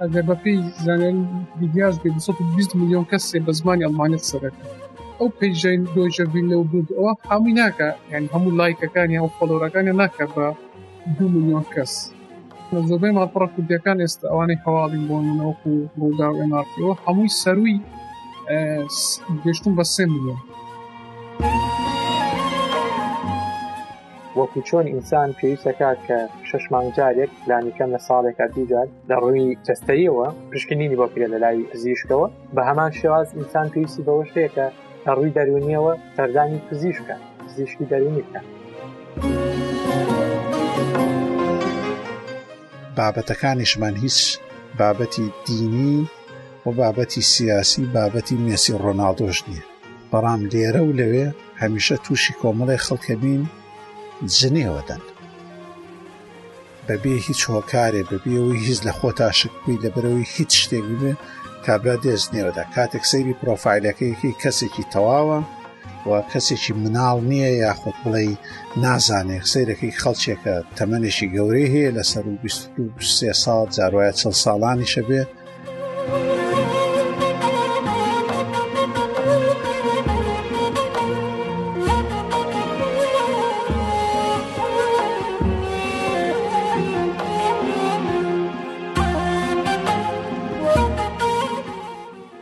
ئەگەر بەپی زانێن بیدیاز بێ 120 میلیۆن کەسێ بە زمانی ئەڵمانە سەرەکە ئەو پێژین دۆژەبیین لەو بود ئەوە هەمووی ناکە یان هەموو لایکەکانی ئەو فۆلۆرەکانی ناکە بە دو میلیۆن کەس زۆبەی ماپەڕە کوردیەکان ئێستا ئەوانەی هەواڵی بۆنەوەک و ڕوودا و ئەمارتەوە هەمووی سەروی گەشتون بە سێ میلیۆن وەکو چۆن ئینسان پێویست دەکات کە شەش مانگ جارێک لانیکەم لە ساڵێکا دووجار لە ڕووی جستەیەوە پشکنینی بۆ کرێ لە لای پزیشکەوە بە هەمان شێواز ئینسان پێویستی بەوەشتێکە لە ڕووی دەرونیەوە سەردانی پزیشکە پزیشکی دەرونی بکە. بابەتەکانیشمان هیچ بابەتی دینی و بابەتی سیاسی بابەتی مێسی ڕۆناالدۆش نییە بەڵام لێرە و لەوێ هەمیشە تووشی کۆمەڵی خەڵکەبین جنێوە دەن بەبێ هیچ هۆکارێ بەبێەوەی هیچ لە خۆ تا شک بووی لە بەرەوەی هیچ شتێک بێ کابرا دێز نێوەدا کاتێک سەیری پرۆفایلەکەیەکی کەسێکی تەواوە و کەسێکی مناڵ نییە یاخود بڵێ نازانێت سیرەکەی خەڵچێکە تەمەێکی گەورەی هەیە لەسەر و سێ ساڵ جاروایە چل ساڵانیشە بێ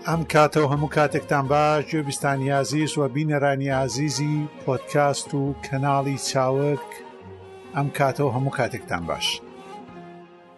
ئەم کاتە و هەموو کاتێکتان باش گوێبیستانی ئازیز و بینەرانی ئازیزی پۆتکاست و کەناڵی چاوک ئەم کاتە و هەموو کاتێکتان باش.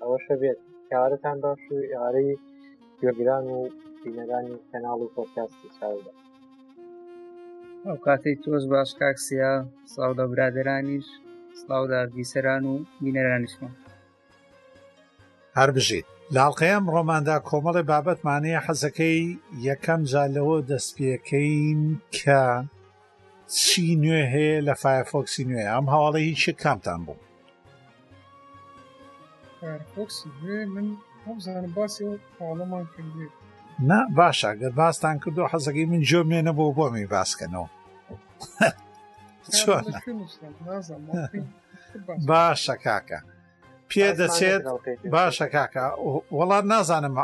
ئەوەشە بێت کارەتان باش و ئارەی گوێگران و بینەرانی کەناڵ و پۆکاستی چاودا ئەو کاتی تۆز باش کاکسیا ساڵ لە برادرانیش سلااو لە بیسەران و بینەرانیشمان هەر بژیت لاڵقەیەم ڕۆماندا کۆمەڵی بابەتمانەیە حەزەکەی یەکەم جا لەوە دەستپێکەین کە چی نوێ هەیە لە فایرفۆکسی نوێ ئەم هەواڵی هیچ کامتان بوو نا باشە گەر باستان کردو حەزەکەی من جۆ مێنە بۆ بۆمی باسکەنەوە باشە کاکە پێ دەچێت باشە کاکە وڵات نازانم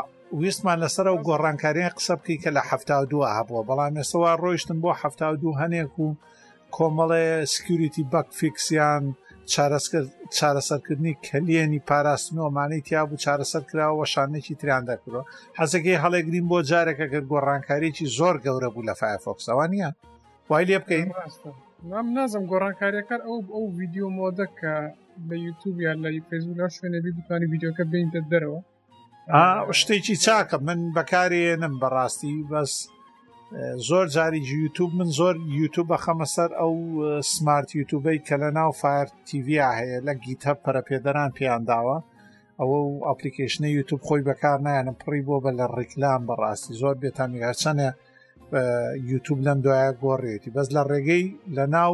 ویستمان لەسەر و گۆڕانکاریان قسە بکەی کە لە هەفتا دو هەبووە بەڵام ێسەوە ڕۆیشتن بۆ هەفتا دو هەنێک و کۆمەڵێ سکیوریتی بەک فیکسیان چارەسەرکردنی کەلیێنی پاراستنەوەمانەی تیا بوو چارەسەر کراوە شانێکی تریان دەکرەوە حەزەکەی هەڵێگرین بۆ جارێکە گەر گۆڕانکاریی زۆر گەورە بوو لە فایفۆکسەوە نیە وای لێ بکەین نازم گۆڕانکاریەکان ئەو ئەو ویددیو مۆدە کە لە یوتوب یا لە فێسبوک هەر شوێنێ بی بتوانانی ڤیددیوکە بینتە دەرەوە شتێکی چاکە من بەکارێنم بەڕاستی بەس زۆر جاری یوتوب من زۆر یوتوب بەخەمە سەر ئەو سمارت یوتوبەی کە لە ناو فار تیڤیا هەیە لە گیتە پەرەپێدەران پێیان داوە ئەوە و ئەپلیکیشنە یوتوب خۆی بەکار نایەنە پڕی بۆ بە لە ڕیکلام بەڕاستی زۆر بێتامیگەرچەنە یوتوب لەم دوایە گۆڕێتی بەس لە ڕێگەی لە ناو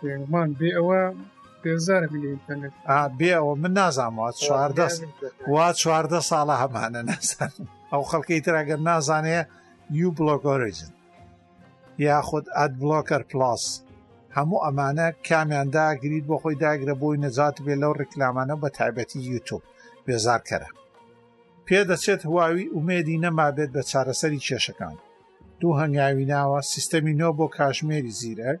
بێگومان بێ ئەوە بێزارم لێ ئینتەرنێت ئا بێ ئەوە من نازانم وا چواردە وا چواردە ساڵە هەمانە نازان ئەو خەڵکەی تراگەر نازانێ یو بلۆک ئۆریجن یاخود ئەد بلۆکەر پلاس هەموو ئەمانە کامیان داگریت بۆ خۆی داگرە بۆی نەجات بێ لەو ڕیکلامانە بە تایبەتی یوتوب بێزارکەرە پێ دەچێت هواوی ئومێدی نەمابێت بە چارەسەری کێشەکان دوو هەنگاوی ناوە سیستەمی نۆ بۆ کاژمێری زیرەک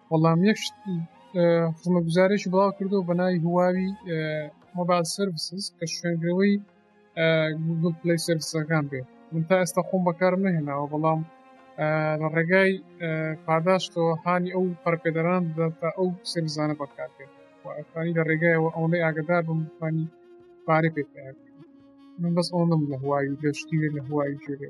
وەڵام یەک خزمەگوزارێکی بڵاو کردو بە ناوی هواوی مۆبایل سرویسز کە شوێنگرەوەی گوگل پلی سرویسەکان بێت من تا ئێستا خۆم بەکارم نهێناوە بەڵام لە ڕێگای پاداشتەوە هاانی ئەو پەرپێدەران بدا تا ئەو سرویسانە بەکاربێت ئەفانی لە ڕێگایەوە ئەوەی ئاگدار بم بفانی پارە پێ من بەس ئەوەم لە هوای گەشتی لە هوای جێ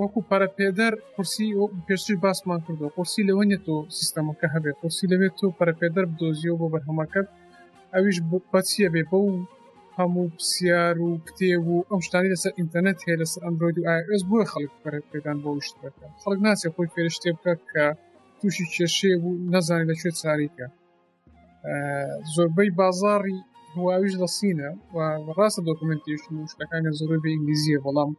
وەکو پەرەپێدەر قورسی پێشتر باسمان کردو قورسی لەوە نیە تۆ سیستەمەکە هەبێ قورسی لەوێت تۆ پەرەپێدەر بدۆزیەوە بۆ بەرهەمەکەت ئەویش بەچیە بێ بەو هەموو پرسیار و کتێب و ئەم شتانی لەسەر ئینتەرنێت هەیە لەسەر ئەمرۆید و ئایس بۆ خەڵک پەرەپێدان بۆ شت بەکە خەڵک ناسێ خۆی فێرشتێ بکە کە تووشی کێشێ بوو نەزانانی لەکوێ چاریکە زۆربەی بازاری هواویش لە سینە و ڕاستە دۆکمنتیش شتەکانی زۆربەی بە ئینگلیزیە بەڵام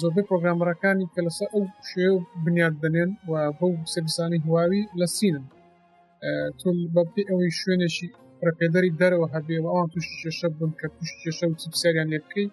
زۆربەی پرۆگرامەرەکانی کە لەسەر ئەو شێ بنیاد دەنێن و بەو سەرسانی هواوی لە سینن تول بەپی ئەوەی شوێنێکی پرەپێدەری دەرەوە هەبێ و ئەوان تووشی کێشە بوون کە تووشی کێشە و چپسیاریان لێ بکەیت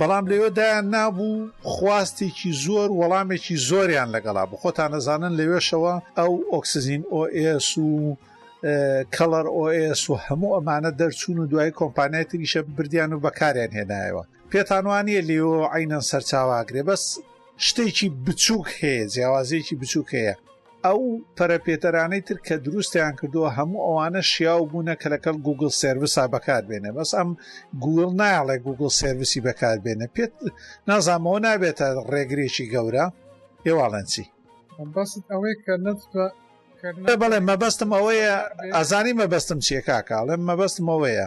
بەڵام لەوێ دایان نابوو خواستێکی زۆر وەڵامێکی زۆریان لەگەڵا بخۆتان نەزانن لەوێشەوە ئەو ئۆکسزین ئۆئس و کەڵەر ئۆئس و هەموو ئەمانە دەرچوون و دوای کۆمپانیای تریشە بردیان و بەکاریان هێنایەوە پێتانوانە لێۆ عینەن سەرچاواگرێ بەس شتێکی بچووک هەیە جیاوازێکی بچووک هەیە ئەو پەرەپێدەرانەی تر کە دروستیان کردووە هەموو ئەوانە شیاو بوونە کە لەکەڵ گوگل سرویسا بەکاربێنێ بەس ئەم گوگل نایڵێ گوگل سرویسی بەکاربێنە پێت نازامەوە نابێتە ڕێگرێکی گەورە ئێواڵەنسی بەست ئەوەی کە نەتە بەڵێ مەبەستم ئەوەیە ئازانی مەبەستم چیە کاکە ئەڵێم مەبەستمەوەیە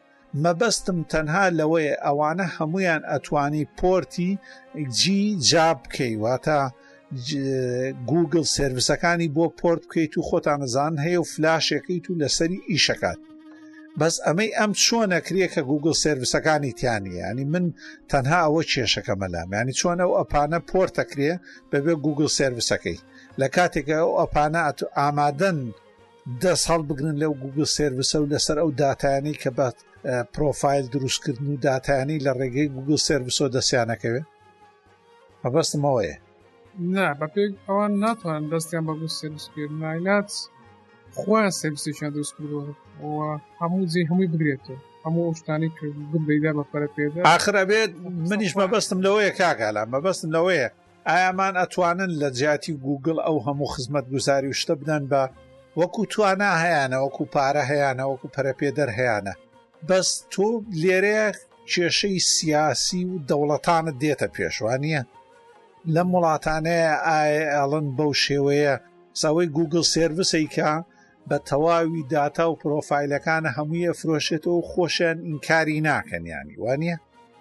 مەبەستم تەنها لەوەیە ئەوانە هەموویان ئەتوانی پۆرتی جی جا بکەی واتە گوگل سرویسەکانی بۆ پۆرت بکەیت و خۆتانەزان هەیە و فلاشێکیت و لەسەری ئیشەکات بەس ئەمەی ئەم چۆن نەکرێ کە گوگل سرویسەکانی تیانی ینی من تەنها ئەوە کێشەکە مەلام ینی چۆن ئەو ئەپانە پۆرتەکرێ بەبێ گوگل سرویسەکەی لە کاتێکە ئەو ئەپانە ئامادەن دەست هەڵبگرن لەو گوگل سێرڤسە و لەسەر ئەو داتایانەی کە بە پرۆفایل دروستکردن و داتایانی لە ڕێگەی گوگل سێرڤسۆ دەستیانەکەوێت مەبەستمەوەیە نا بە پێ ئەوان ناتوان دەستیان بە گوست سێرس کرد ناینات خۆیان سێبسێکیان دروست کردوە هەموو جێ هەمووی بگرێتەوە هەموو شتانی کردیدا بە پەرە پێدا آخر ئەبێت منیش مەبەستم لەوەیە کاگالا مەبەستم لەوەیە ئایا مان ئەتوانن لە جیاتی گووگڵ ئەو هەموو خزمەت گوزاری و شتە بدەن بە وەکو توانا هەیانە وەکو پارە هەیانە وەکو پەرەپێدەر هەیانە بەس تۆ لێرەیە کێشەی سیاسی و دەوڵەتانت دێتە پێشوانە لەم وڵاتانەیە ئاڵن بەو شێوەیە ساوەی گوگل سێرڤسەیکە بە تەواوی داتا و پرۆفایلەکانە هەمووی ئەفرۆشێتەوە خۆشیان ئینکاری ناکەنیانی وانە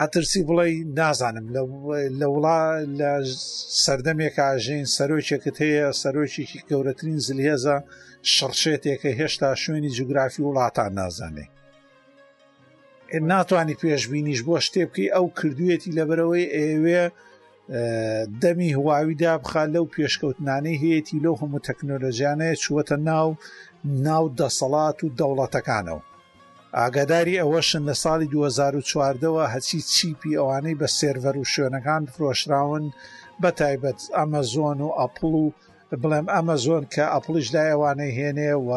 ئەترسی بڵێی نازانم لە وڵا لە سەردەمێکە ژین سەرۆکێکت هەیە سەرۆکێکی گەورەترین زلهێزە شڕشێتێکە هێشتا شوێنی جوگرافی وڵاتان نازانێ ناتانی پێشببینیش بۆ شتێ بکەی ئەو کردوێتی لەبەرەوەی ئێوێ دەمی هواویدا بخا لەو پێشکەوتنانەی هەیەی لەو هەموو تەکنۆلۆژیانەیە چووەتە ناو ناو دەسەڵات و دەوڵەتەکانەوە ئاگاداری ئەوەشن لە ساڵی 2014 وە هەرچی چیپی ئەوانەی بە سێرڤەر و شوێنەکان فرۆشراون بە تایبەت ئەمەزۆن و ئەپڵ و بڵێم ئەمەزۆن کە ئەپڵیش لای ئەوانەی هێنێ و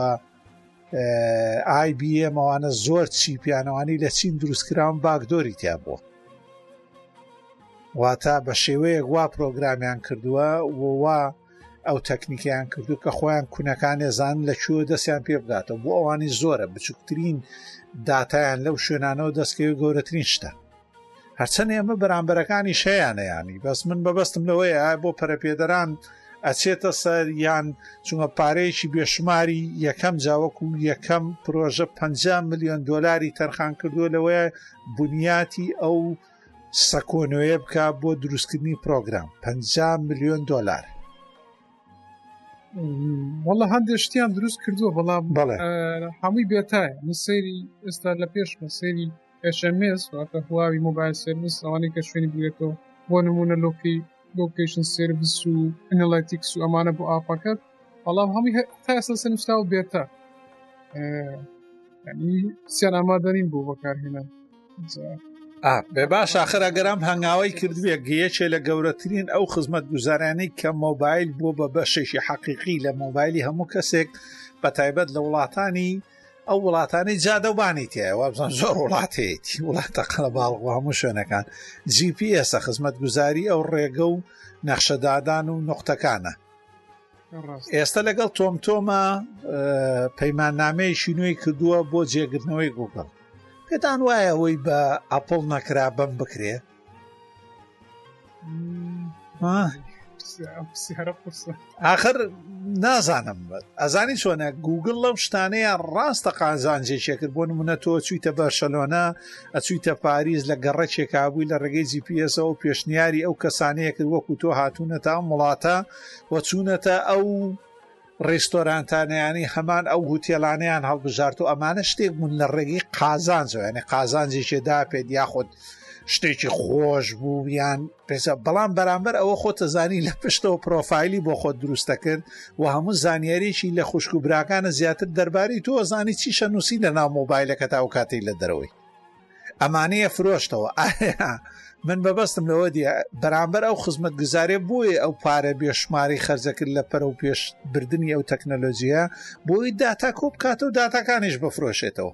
آیBM ئەوانە زۆر چیپیانەوانی لە چین دروستکراون باگدۆری تیا بووە واتا بە شێوەیەک وا پرۆگرامیان کردووە ووا ئەو تەکنیکیان کردو کە خۆیان کونەکان ێزان لە کوێ دەستیان پێ بداتەوە بۆ ئەوانی زۆرە بچووکترین داتایان لەو شوێنانەوە دەستکەوە گەورەترین شتە هەرچەند ئێمە بەرامبەرەکانی شەیانەیانی بەس من بەبستم لەوەیە بۆ پەرەپێدەران ئەچێتە سەر یان چونگە پارەیەکی بێشماری یەکەم جاوەکو یەکەم پرۆژە 50 میلیۆن دلاری تەرخان کردووە لەوەیە بنیاتی ئەو سەکۆ نوێیە بکە بۆ دروستکردنی پرۆگرام 50 میلیۆن دلار وەڵە هەندێک شتیان دروست کردووە بەڵام بەڵێ هەمووی بێتای سەیری ئێستا لە پێشمە سەیری HMS واتە هواوی مۆبایل سرویس ئەوانەی کە شوێنی بێتەوە بۆ نمونە لۆکی لۆکیشن سرویس و ئەنەلایتیکس و ئەمانە بۆ ئاپەکەت بەڵام هەمووی تا ئێستا سەنیشتا و بێتە سیان ئامادەنین بۆ بەکارهێنان بێ باش آخر ئەگەرام هەنگاوی کردوێ گەیەکێ لە گەورەترین ئەو خزمەت گوزارانی کە مۆبایل بۆ بە بەشێکی حەقیقی لە مۆبایلی هەموو کەسێک بە تایبەت لە وڵاتانی ئەو وڵاتانی جادەبانی تایە وابزان زۆر وڵاتێتی وڵاتە قەڵە باڵغ هەموو شوێنەکان GPS خزمەت گوزاری ئەو ڕێگە و نەخشەدادان و نقطەکانە ئێستا لەگەڵ تۆم تۆمە پەیماننامەیەکی نوێی کردووە بۆ جێگرنەوەی گوگڵ پێتان وایە هۆی بە ئەپڵ نەکرا بم بکرێ آخر نازانم ئەزانی چۆنە گوگل لەم شتانەیە ڕاستە قازانجێکێکرد بۆ نمونە تۆ چویتە بەرشەلۆنە ئەچویتە پاریس لە گەڕەکێکا بووی لە ڕێگەی جیپیسەوە پێشنیاری ئەو کەسانەیە کرد وەکو تۆ هاتوونەتە ئەم وڵاتە وە چوونەتە ئەو ڕێستۆرانتانیانی هەمان ئەو هوتێلانیان هەڵبژارت و ئەمانە شتێک بوون لە ڕێگەی قازانجوێنێ قازانجێکی داپێت یاخود شتێکی خۆش بوو یان پێچە بەڵام بەرامبەر ئەوە خۆتەزانی لە پشتەوە پرۆفایلی بۆ خۆت دروستە کرد و هەموو زانیاریی لە خوشک و براکانە زیاتر دەرباری تۆ زانی چیشە نووسی لە ناو مۆبایلەکە تا و کاتی لە دەرەوەی ئەمانەیە فرۆشتەوە ئایا من بەبستم لەوە دیە بەرامبەر ئەو خزمەت گوزارێ بۆیە ئەو پارە بێشماری خەرجەکرد لە پەرە و پێش بردننی ئەو تەکنەلۆژیە بۆی داتا کۆ بکاتەوە داتاکانیش بفرۆشێتەوە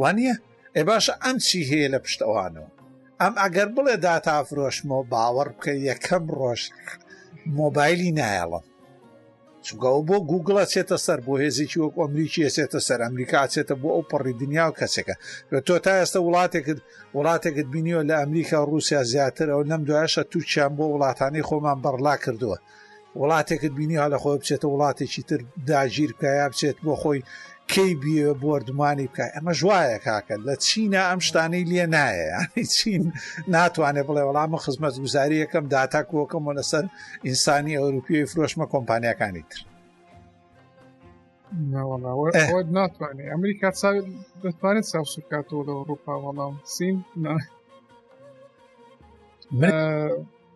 وانیە؟ ئێ باشە ئەم چی هەیە لە پشت ئەوانەوە ئەم ئەگەر بڵێ داتا فرۆشمەوە باوەڕ بکە یەکەم ڕۆژ مۆبایلی نایەڵم چگەوە بۆ گوگڵە چێتە سەر بۆ هێزێکی وەک ئۆمریکی چێتە سەر ئەمریکا چێتە بۆ ئەو پەڕی دنیا و کەسێکە لە تۆ تا ئێستا وڵاتێکت وڵاتێکت بینیوە لە ئەمریکا و رووسیا زیاترەوە لەم دوایشە تورکیان بۆ وڵاتانی خۆمان بەڕلا کردووە وڵاتێکت بینی هەڵە خۆی بچێتە وڵاتێکی تر داگیر بکە یا بچێت بۆ خۆی کەی بیێ بۆردمانی بکە ئەمە ژواایە کاکە لە چینە ئەم شتانەی لێ نایە ینی چین ناتوانێت بڵێ وەڵام و خزمەت گوزاری یەکەم داتا کۆکەم و لەسەر ئینسانی ئەوروپیی فرۆشمە کۆمپانیەکانی تر ناتوانێت ئەمریکا دەتوانێت ساوسکاتەوە لە ئەوروپا وەڵام سین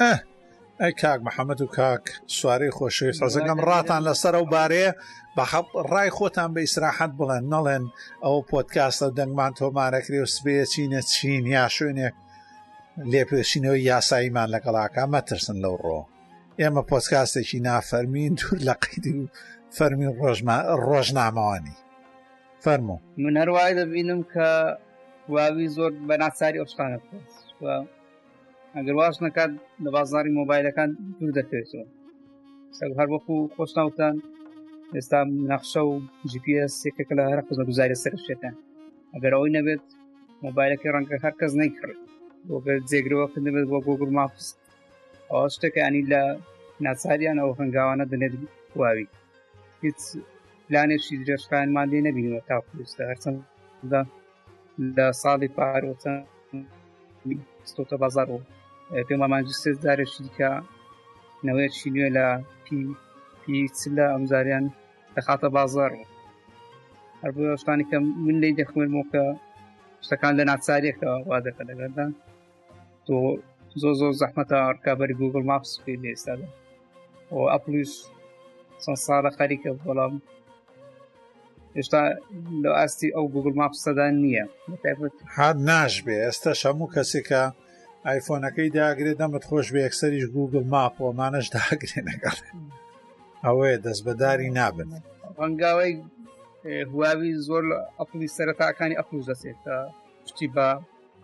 ئەه ئەی کاک محەممەد و کاک سوارەی خۆشەویست حەزەکەم ڕاتان لەسەر ئەو بارەیە بەحەب ڕای خۆتان بە ئیسراحەت بڵێن نەڵێن ئەوە پۆتکاستە و دەنگمان تۆمارەکرێ و سبەیە چینە چین یا شوێنێک لێپێشینەوەی یاساییمان لەگەڵاکە مەترسن لەو ڕۆ ئێمە پۆتکاستێکی نافەرمین دوور لە قیدی و فەرمی ڕۆژنامەوانی فەرمو منەروای دەبینم کە واوی زۆر بە ناساری ئۆشخانە ئەگەر واش نەکات لە بازاری مۆبایلەکان دوور دەکەوێتەوە سەر هەر وەکو خۆش ناوتان ئێستا نەخشە و GPS سێکەکە لە هەر خزە گوزارە سەرشێتە ئەگەر ئەوەی نەبێت مۆبایلەکەی ڕەنگە هەر کەس نەیکڕێت بۆگەر جێگرەوە کردنێت بۆ گۆگل مافس ئەوە شتەکانی لە ناچاریان ئەو هەنگاوانە دەنێت واوی هیچ پلانێکی درێژخانمان لێ نەبینەوە تاکوستا هەرچەنددا لە ساڵی پارۆتە ستۆتە بازار بوو پێم ئامانجی سێ زارێکی دیکە نەوەیەکی نوێ لە پی پیچ لە ئەمزاریان دەخاتە بازار هەر بۆ شتانی کە من لی دەخوێنمەوە کە شتەکان لە ناچارێکەوە وا دەکە لەگەردا تۆ زۆ زۆر زەحمەتە ڕکابەری گوگل ماپس پێ ئێستادا و ئەپلیس چەند ساڵە خەریکە بەڵام هێشتا لە ئاستی ئەو گوگل ماپسەدا نییە هاات ناش بێ ئێستا هەموو کەسێکە ئایفۆنەکەی داگرێ دەمت خۆش بە یەکسەریش گوگل ماپۆمانەش داگرێ نەگەڵ ئەوەیە دەست بەداری نابن ڕەنگاوی هواوی زۆر ئەپلی سەرەتاکانی ئەپلوز دەسێت شتی بە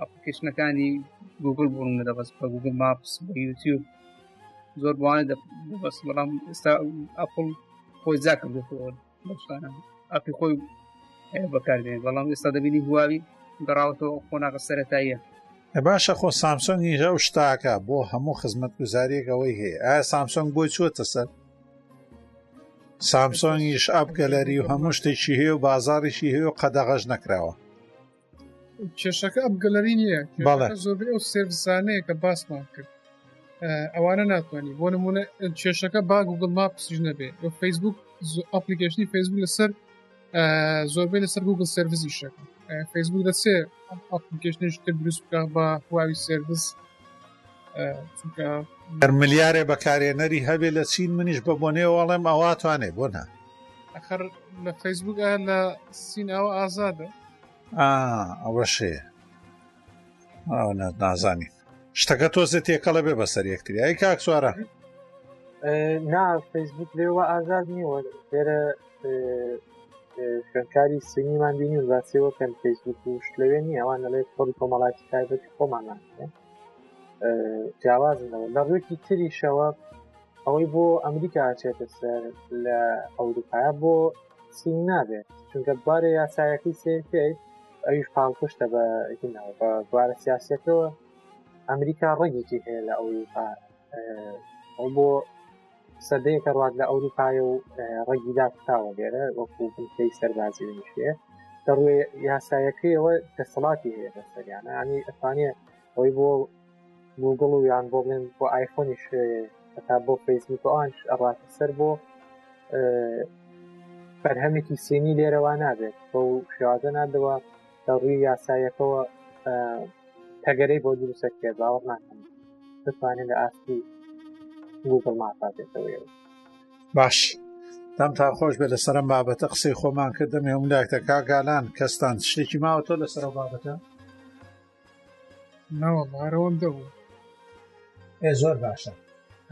ئەپلیکیشنەکانی گوگل بوون لە دەبەس بە گوگل ماپس بە یوتیوب زۆر بوانە دەبەس بەڵام ئێستا ئەپل خۆی زاکردێتەوە بەشتانە ئەپی خۆی بەکاردێن بەڵام ئێستا دەبینی هواوی گەڕاوەتەوە قۆناغە سەتاییە باشە خۆ سامسۆنگی ژە و شتاکە بۆ هەموو خزمەت گوزاریەکەوەی هەیە ئایا سامسۆنگ بۆی چوەتە سەر سامسۆنگیش ئەپ گەلەری و هەموو شتێکی هەیە و بازاڕیشی هەیە و قەدەغەش نەکراوە کێشەکە ئەم گەلەری نییە زۆربەی ئەو سێرزانەیە کە باسمان کرد ئەوانە ناتوانانی بۆ نمونە کێشەکە با گوگل ما پسیش نەبێ فەیسبوک ئەپلیکیشنی فەیسبوک لەسەر زۆربەی لەسەر گوگل سرویزی شەکە فەیسبوک دەسێ ئەپلیکیشنش کە دروست بکە بە هواوی سرویس ملیارێ بەکارێنەری هەبێ لە چین منیش بە بۆنێ وەڵێم ئەوە توانێ بۆ نا ئەخر لە فەیسبوک لە سین ئەوە ئازادە ئەوە شێ نازانین شتەکە تۆزێ تێکەڵە بێ بەسەر یەکتری ئەی کاکسوارە نا فەیسبوک لێوە ئازاد نیوە لێرە خوێنکاری سینیمان بینی و باسیەوە کەن فەیسبوک و شت لەوێ نیە ئەوان لەڵێ خۆل کۆمەڵاتی تایبەتی خۆمانمان جیاوازنەوە لە ڕوویکی تریشەوە ئەوەی بۆ ئەمریکا چێتە سەر لە ئەوروپایا بۆ سین نابێت چونکە بارە یاسایەتی سێکەیت ئەویش پاڵپشتە بە بە بارە سیاسەکەەوە ئەمریکا ڕێگیی هەیە لە ئەوروپا ئەو بۆ سەدەیەکە ڕات لە ئەوروپایە و ڕەنگی داکوتاوە لێرە وەکو بنکەی سەربازی نوشێ دەڕوێ یاسایەکەیەوە دەسەڵاتی هەیە بەسەریانە ئەنی ئەفانە ئەوی بۆ گوگڵ و یان بۆ بڵێن بۆ ئایفۆنیش هەتا بۆ فەیسبوک ئەوانش ئەڕاتە سەر بۆ بەرهەمێکی سینی لێرەوە نابێت بۆ شێوازە نادەوە لە ڕووی یاسایەکەوە تەگەرەی بۆ دروستە کرێت باوەڕ ناکەم بتوانێت لە ئاستی گوگڵ ماپاتێتەوەەوە باش دەم تا خۆش بێ لەسەرم بابەتە قسەی خۆمان کرد دەمێ هەم لایتە کاگالان کەستان شتێکی ماوە تۆ لەسەر بابەتە ناوەڵارەوەم دەبوو ئێ زۆر باشە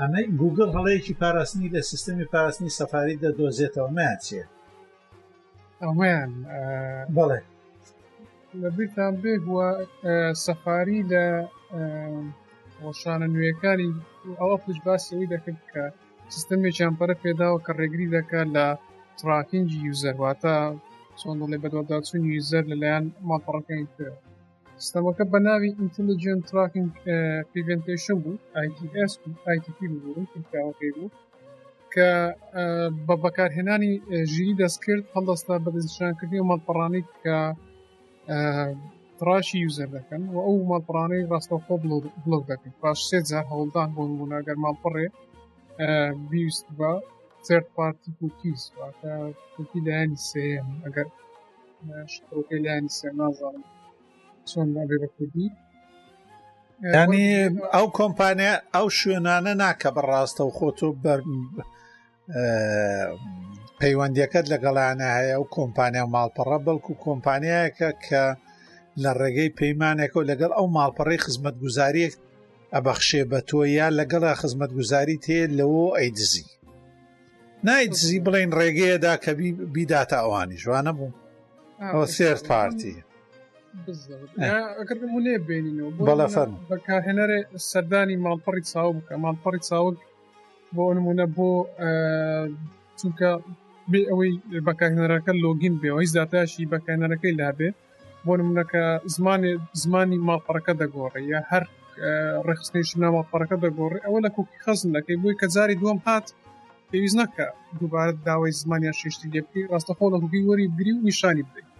ئەمەی گوگل هەڵەیەکی پاراستنی لە سیستەمی پاراستنی سەفاری دەدۆزێتەوە مایان چێت ئەویان بەڵێ لە بیرتان بێ بووە سەفاری لە ڕۆشانە نوێەکانی ئەوە پش باسەوەی دەکرد کە سیستەمێکیان پەرە پێداوە کە ڕێگری دەکات لە تراکینگی یوزەر واتە چۆن دەڵێ بەدواداچوون یوزەر لەلایەن ماپەڕەکەی تر سیستەمەکە بە ناوی ئینتلیجن تراکینگ پریڤنتیشن بوو ITS و ITP ببوورن کراوەکەی بوو کە بە بەکارهێنانی ژیری دەستکرد هەڵدەستا بەدەستشانکردنی و مەڵپەڕانی کە تراشی یوزەر دەکەن و ئەو ماڵپڕانەی ڕاستەوخۆ بلۆک دەکەن پاش سێ جار هەوڵدان بۆ بووناگەر ماڵپڕێ بیست بە سرد پارتی کوکیز کوکی لایەنی سم ئەگەر شکۆکەی لایانی سێ نازانم چۆن نابێ بە کوردی ینی ئەو کۆمپانیا ئەو شوێنانە ناکە بەڕاستە و خۆتۆ بەر پەیوەندیەکەت لەگەڵیانە هەیە و کۆمپانیا و ماڵپەڕە بەڵکو کۆمپانیایەکە کە لە ڕێگەی پەیمانێکە و لەگەڵ ئەو ماڵپەڕی خزمەت گوزاریەک ئەبەخشێ بە تۆ یا لەگەڵا خزمەت گوزاری تێ لەوە ئەیدزی نایدزی بڵێن ڕێگەیەدا کە بیداتە ئەوانیش وانە بوو ئەوە سێر پارتی ئەگەرمونێ بینینەوە بەڵەفەن بەکارهێنەرێ سەردانی ماڵپەڕی چاو بکە ماڵپەڕی چاوک بۆ نمونە بۆ چونکە بێ ئەوەی بەکارهێنەرەکە لۆگین بێەوە هیچ داتاشی بەکارهێنەرەکەی لابێت بۆ نمونە کە زمانێ زمانی ماڵپەڕەکە دەگۆڕێ یا هەر ڕێخستنی شنا ماڵپەڕەکە دەگۆڕێ ئەوە لە کوکی خەزن دەکەی بۆی کە جاری دووەم هات پێویست نەکە دووبارە داوای زمانیان شێشتی لێ بکەی ڕاستەخۆ لە کوکی وەری بگری و نیشانی بدەیت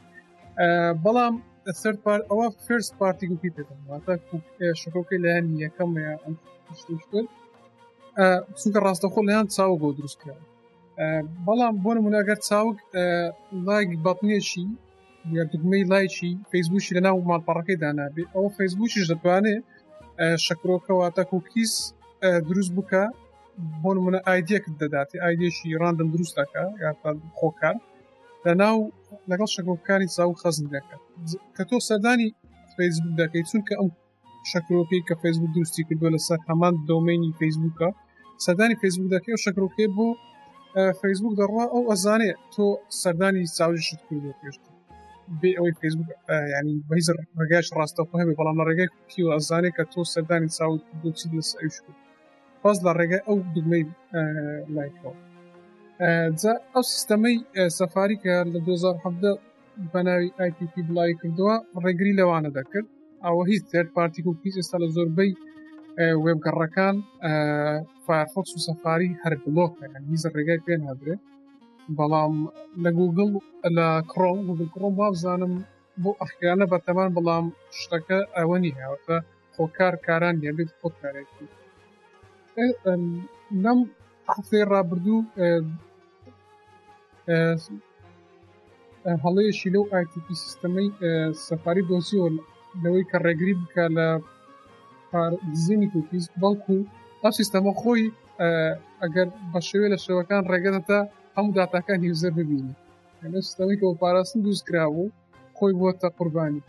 بەڵام سەر پار ئەوە فرس پارتی گوپی پێدەماتە شکۆکە لایەن یەکەم ئەم شتر چونکە ڕاستەخۆ لەیان چاوە بۆ دروستکە بەڵام بۆ نموناگەر چاوک لایک بەپنێشی یان دگمەی لایکی فەیسبووکی لە ناو ماڵپەڕەکەی دانابێ ئەو فەیسبووکیش دەتوانێ شکرۆکەواتە کوکیس دروست بکە بۆ منە ئایدەکت دەداتی ئایدێکی ڕاندم دروست دەکە یاخوان خۆکار لە ناو لەگەڵ شکۆکانی ساو خەزم دەکە کە تۆ سەردانی فەیسبوک دەکەیت چونکە ئەم شەکرۆکەی کە فەیسبوک دروستی کردووە لەسەر هەمان دۆمینی فەیسبوکە سەردانی فەیسبوک دەکەی و شەکرۆکەی بۆ فەیسبوک دەڕوا ئەو ئەزانێ تۆ سەردانی ساویشت کردو پێشت بێ ئەوەی فەیسبوک ینی بەیز ڕگەش ڕاستەخۆ هەبێ بەڵام لە ڕێگەی کوکیوە ئەزانێ کە تۆ سەردانی ساوت بۆچی لە سەویش کرد باز لە ڕێگە ئەو دگمەی لایکەوە جا ئەو سیستەمەی سەفاری کە لە 2010 بە ناوی IPP بڵاوی کردووە ڕێگری لەوانە دەکرد ئەوە هیچ سێر پارتی و پیس ئێستا لە زۆربەی وێبگەڕەکان فایرفۆکس و سەفاری هەر بلۆک هیز ڕێگای پێ نادرێت بەڵام لە گوگل لە کڕۆم گوگل کڕۆم وابزانم بۆ ئەخیرانە بەتەمان بەڵام شتەکە ئەوە نیهوەتە خۆکار کاران دەبێت خۆ کارێتی لەم قسەی ڕابردوو هەڵەیەشی لەو ئایتیپی سیستەمەی سەفاری دۆسیۆ لەوەی کە ڕێگری بکە لە دزینی کوکیز بەڵکو ئەو سیستەمە خۆی ئەگەر بە شێوێ لە شێوەکان ڕێگەدەتە هەموو داتاکان هیوزەر ببینی ئەمە سیستەمی کە پاراستن دروست کرابوو خۆی بووەتە قوربانی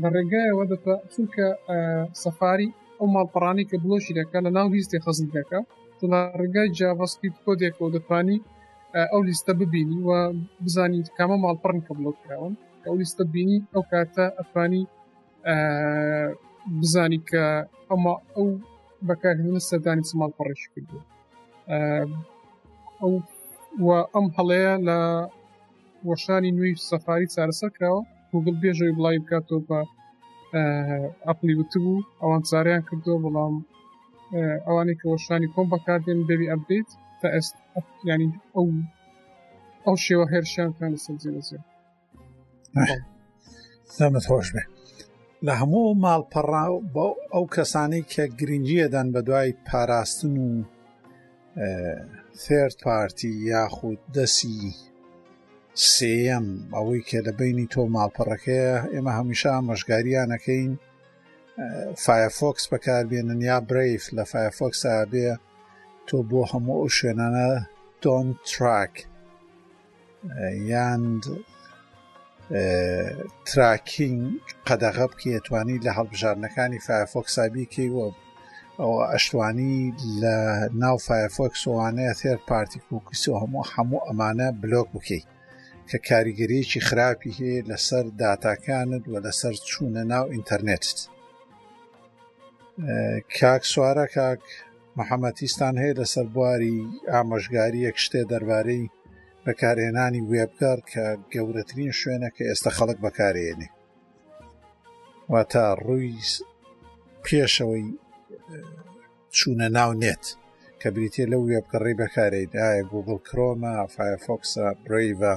لە ڕێگایەوە دەتا چونکە سەفاری ئەو ماڵپەڕانی کە بلۆشی دەکە لە ناو هیچ تێخەزم دەکە لە ڕێگای جیاڤسکیت کۆدێکەوە دەتوانی ئەو لیستە ببینی و بزانی کامە ماڵپڕن کە بڵۆک کراون ئەو لیستە بینی ئەو کاتە ئەتوانی بزانی کە ئەمە ئەو بەکارهێنە سەردانی سماڵ پەڕش کردو ئەو و ئەم هەڵەیە لە وەشانی نوێی سەفاری چارەسەر کراوە گوگل بێژەوەی بڵاوی بکاتەوە بە ئەپلی وتبوو ئەوان چاریان کردووە بەڵام ئەوانەی کە وەشانی کۆم بەکاردێن دەبی ئەبدەیت تا ئێست ینی ئەو ئەو شێوە هێرشیان کان لەسەر جێبەجێ زەمت خۆش بێ لە هەموو ماڵپەڕا بۆ ئەو کەسانی کە گرنگیەدان بە دوای پاراستن و ثێرد پارتی یاخود دەسی سێەم ئەوەی کە لە بینی تۆ ماڵپەڕەکەیە ئێمە هەمیشە مەژگاریانەکەین فایفۆکس بەکاربێنن یا برەیف لە فایفۆکس بێ تۆ بۆ هەموو ئەو شوێنانە تۆن تراک یان تراکینگ قەدەغە بکە توانی لە هەڵبژاردنەکانی فایفۆکسا بیکەی وە ئەو ئەشتوانی لە ناو فایفۆکسوانەیە تێر پارتی کوکس و هەموو هەموو ئەمانە بلۆک بکەیت کە کاریگەریەکی خراپی هەیە لەسەر داتاکانت و لەسەر چوونە ناو ئینتەرنێتت کاک سوارە کاک محەمەتیستان هەیە لەسەر بواری ئامۆژگاریەک شتێ دەربارەی بەکارهێنانی وێبگەڕ کە گەورەترین شوێنە کە ئێستا خەڵک بەکارێنێ واتە ڕووی پێشەوەی چوونە ناو نێت کە بریتە لەو وێبگەڕی بەکارێت ئایا گوگل کرۆمە فایفۆکسە برەیڤە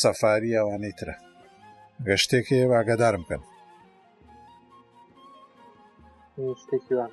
سەفاری ئەوانەی ترە گەشتێکی واگەدارم بکەن شتێکی وان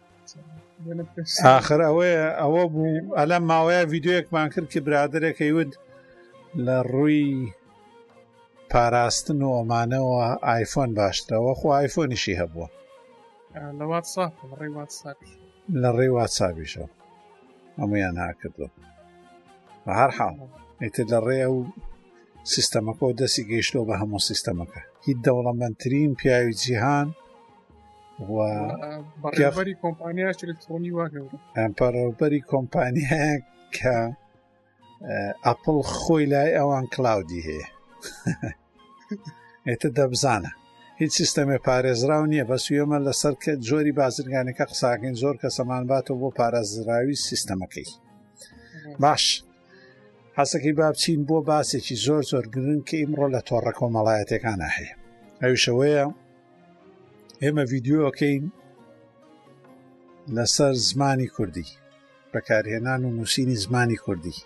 ئاخر ئەوەیە ئەوە بوو ئەلە ماوەیە ڤیددیوەکمان کرد کە برادێکی ود لە ڕووی پاراستن و ئەمانەوە ئایفۆن باشترەوە خۆ ئایفۆنیشی هەبووە لە واتساپ لە ڕێ واتسابیشە هەمویان هاکردوە بە هەر حاڵ ئیتر لە ڕێ و سیستەمەکە و دەستی گەیشتەوە بە هەموو سیستەمەکە هیچ دەوڵەمەندترین پیاوی جیهان بەڕێبەری کۆمپانیا ئەلکترۆنی وا بەڕێبەری کۆمپانیا کە ئەپل خۆی لای ئەوان کلااودی هەیە ئێتە دەبزانە هیچ سیستەمێ پارێزراو نییە بەس وێمە لەسەر کە جۆری بازرگانەکە قساکەین زۆر کە سەمان باتەوە بۆ پارێزراوی سیستەمەکەی باش حەسەکەی بابچین بۆ باسێکی زۆر زۆر گرنگ کە ئیمڕۆ لە تۆڕە کۆمەڵایەتەکانە هەیە ئەوشەوەیە ئێمە ڤیددیوەکەین لەسەر زمانی کوردی بەکارهێنان و نووسینی زمانی کوردی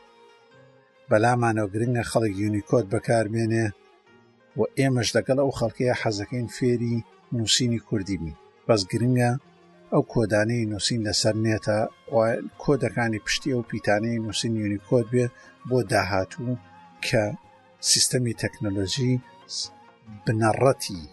بەلامانەوە گرنگە خەڵک یونیکۆت بەکارمێنێ و ئێمەش لەگەڵ ئەو خەڵکەیە حەزەکەین فێری نووسینی کوردی بین بەس گرنگە ئەو کۆدانەی نووسین لەسەر نێتە کۆدەکانی پشتی ئەو پیتانەی نووسین یونیکۆت بێ بۆ داهاتوو کە سیستەمی تەکنەلۆژی بنەڕەتی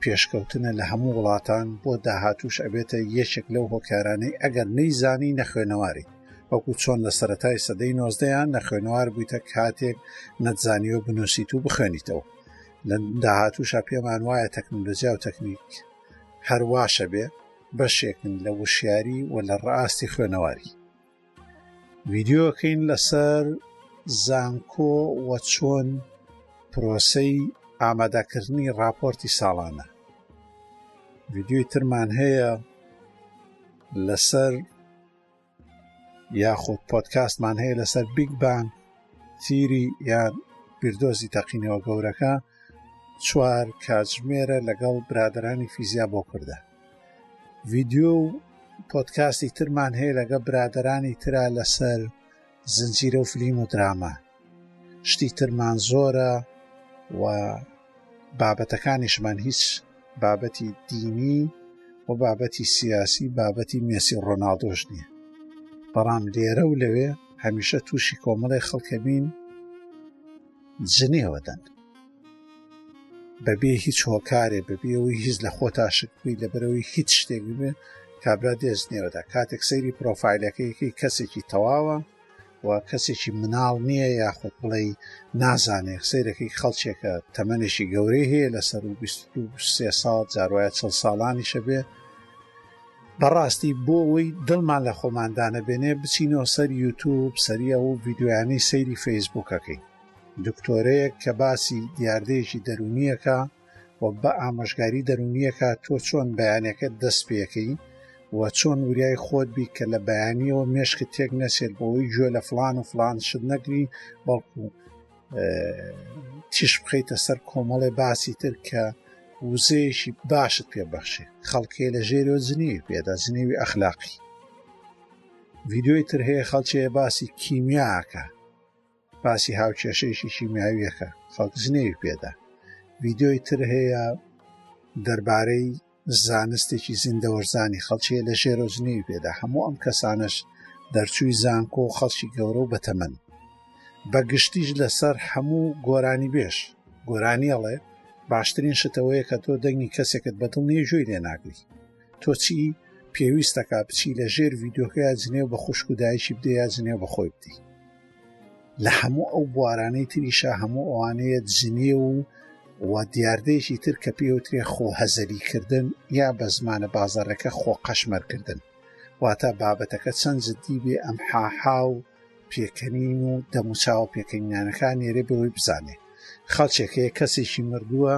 پێشکەوتنە لە هەموو وڵاتان بۆ داهاتوش ئەبێتە یەکێک لەو هۆکارانەی ئەگەر نەیزانی نەخوێنەواری وەکو چۆن لە سەتای سەدەی نۆزدەیان نەخوێنەوار بوویتە کاتێک نەتزانیوە بنووسیت و بخوێنیتەوە لە داهاتوشا پێمان وایە تەکنولۆژیا و تەکنیک هەرواشە بێ بەشێکن لە وشیاری و لە ڕاستی خوێنەواری ڤیدیۆکەین لەسەر زانکۆ و چۆن پرۆسەی ئامادەکردنی راپۆرتی ساڵانە ڤیددیوی ترمان هەیە لەسەر یاخود پۆتکاستمان هەیە لەسەر بیگ بان تیری یان بیردۆزی تەقینەوە گەورەکە چوار کاتژمێرە لەگەڵ برادرانی فیزیا بۆ کوردە ڤیدیۆ و پۆدکاستی ترمان هەیە لەگە برادرانی ترا لەسەر زنجیرە و فلیم و دراما شتی ترمان زۆرە و بابەتەکانیشمان هیچ بابەتی دینی و بابەتی سیاسی بابەتی مێسی ڕۆناڵدۆش نییە بەڵام لێرە و لەوێ هەمیشە تووشی کۆمەڵی خەڵکەبین جنێوەدەن بەبێ هیچ هۆکارێ بەبیەوەی هیچ لە خۆتا شکبی لە بەرەوەی هیچ شتێک بێ کابرا دێزنێوەدا کاتێک سەیری پرۆفایلەکەیەکەی کەسێکی تەواوە و کەسێکی مناڵ نییە یاخود بڵێ نازانێت سیرەکەی خەڵچێکە تەمەێکی گەورەی هەیە لەسەر و سێ ساڵ جاروایە چڵ ساڵانی شەبێ بەڕاستی بۆ ئەوی دڵمان لە خۆماندانە بێنێ بچینەوە سەر یوتوب سەریە و ڤیددیویانی سەیری فەیسبوکەکەی دکتۆرەیەک کە باسی دیاردەیەکی دەروونیەکە و بە ئامۆژگاری دەروونیەکە تۆ چۆن بەیانەکەت دەست پێکەی و چۆن وریای خۆت بی کە لە بەیانیەوە مێشکت تێک نەچێت بۆی گوێ لە فلان و فلان شت نەگری بەڵکو تیش بخیتە سەر کۆمەڵێ باسی تر کە وزەیەکی باشت پێبەخشێ خەڵکێ لە ژێرەوە جنێوی پێدا جنێوی ئەخلاقی ڤیددیوی تر هەیە خەڵکێ باسی کیمیاکە باسی هاوکێشەیەکی کیمیاویەکە خەڵک جنێوی پێدا ڤیددیۆی تر هەیە دەربارەی زانستێکی زیندەوەرزانی خەڵکی لە ژێرۆ جنێوی پێدا هەموو ئەم کەسانش دەرچووی زانکۆ و خەڵکی گەورە و بەتەمەن بە گشتیش لەسەر هەموو گۆرانی بێش گۆرانیەڵێ باشترین شتەوەیە کە تۆ دەنگی کەسێکت بەدڵ نیە جوێی لێ ناگری تۆچی پێویستەکە بچی لە ژێر ڤیددیوکەیە جنێو بە خوشکودایکی بدەیە جنێو بەخۆی بدەیت لە هەموو ئەو بوارانەی تریشا هەموو ئەوانەیە جنێ و و دیاردەیەکی تر کە پێوترێ خۆ هەزەلیکردن یا بە زمانە بازارەکە خۆ قەشمەرکردن واتە بابەتەکە چەند جددی بێ ئەم حاحا و پێکەنین و دەموچاو پێکەنینانەکان نێرێ بەوەی بزانێ خەڵچێکەیە کەسێکی مردووە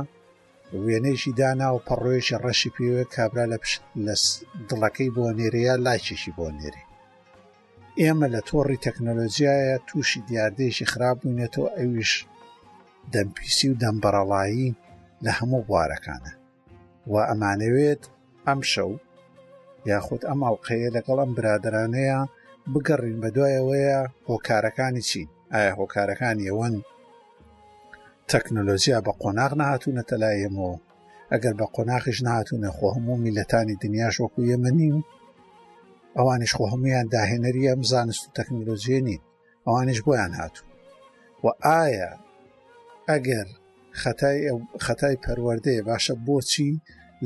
وێنەیەکی دانا و پەڕۆیەکی ڕەشی پێوە کابرا لە پشت لە دڵەکەی بۆ نێرەیە لاکێکی بۆ نێری ئێمە لە تۆڕی تەکنەلۆجیایە تووشی دیاردەیەکی خراپ بووینەتەوە ئەویش دەمپیسی و دەمبەرەڵایی لە هەموو بوارەکانە و ئەمانەوێت ئەم شەو یاخود ئەم ئەڵلقەیە لەگەڵ ئەم برادرانەیە بگەڕین بە دوایەوەیە هۆکارەکانی چی ئایا هۆکارەکانی ئەوەن تەکنەلۆژیا بە قۆناغ نهاتوونەتە لایەمەوە ئەگەر بە قۆناخیش نهاتوونە خۆ هەموو میلەتانی دنیاش وەکو یەمەنی و ئەوانش خۆ هەمویان داهێنەری ئەم زانست و تەکنیلۆژیە نین ئەوانش بۆیان هاتوو و ئایا ئەگەر خەتای خەتای پەروەردەیە باشە بۆچی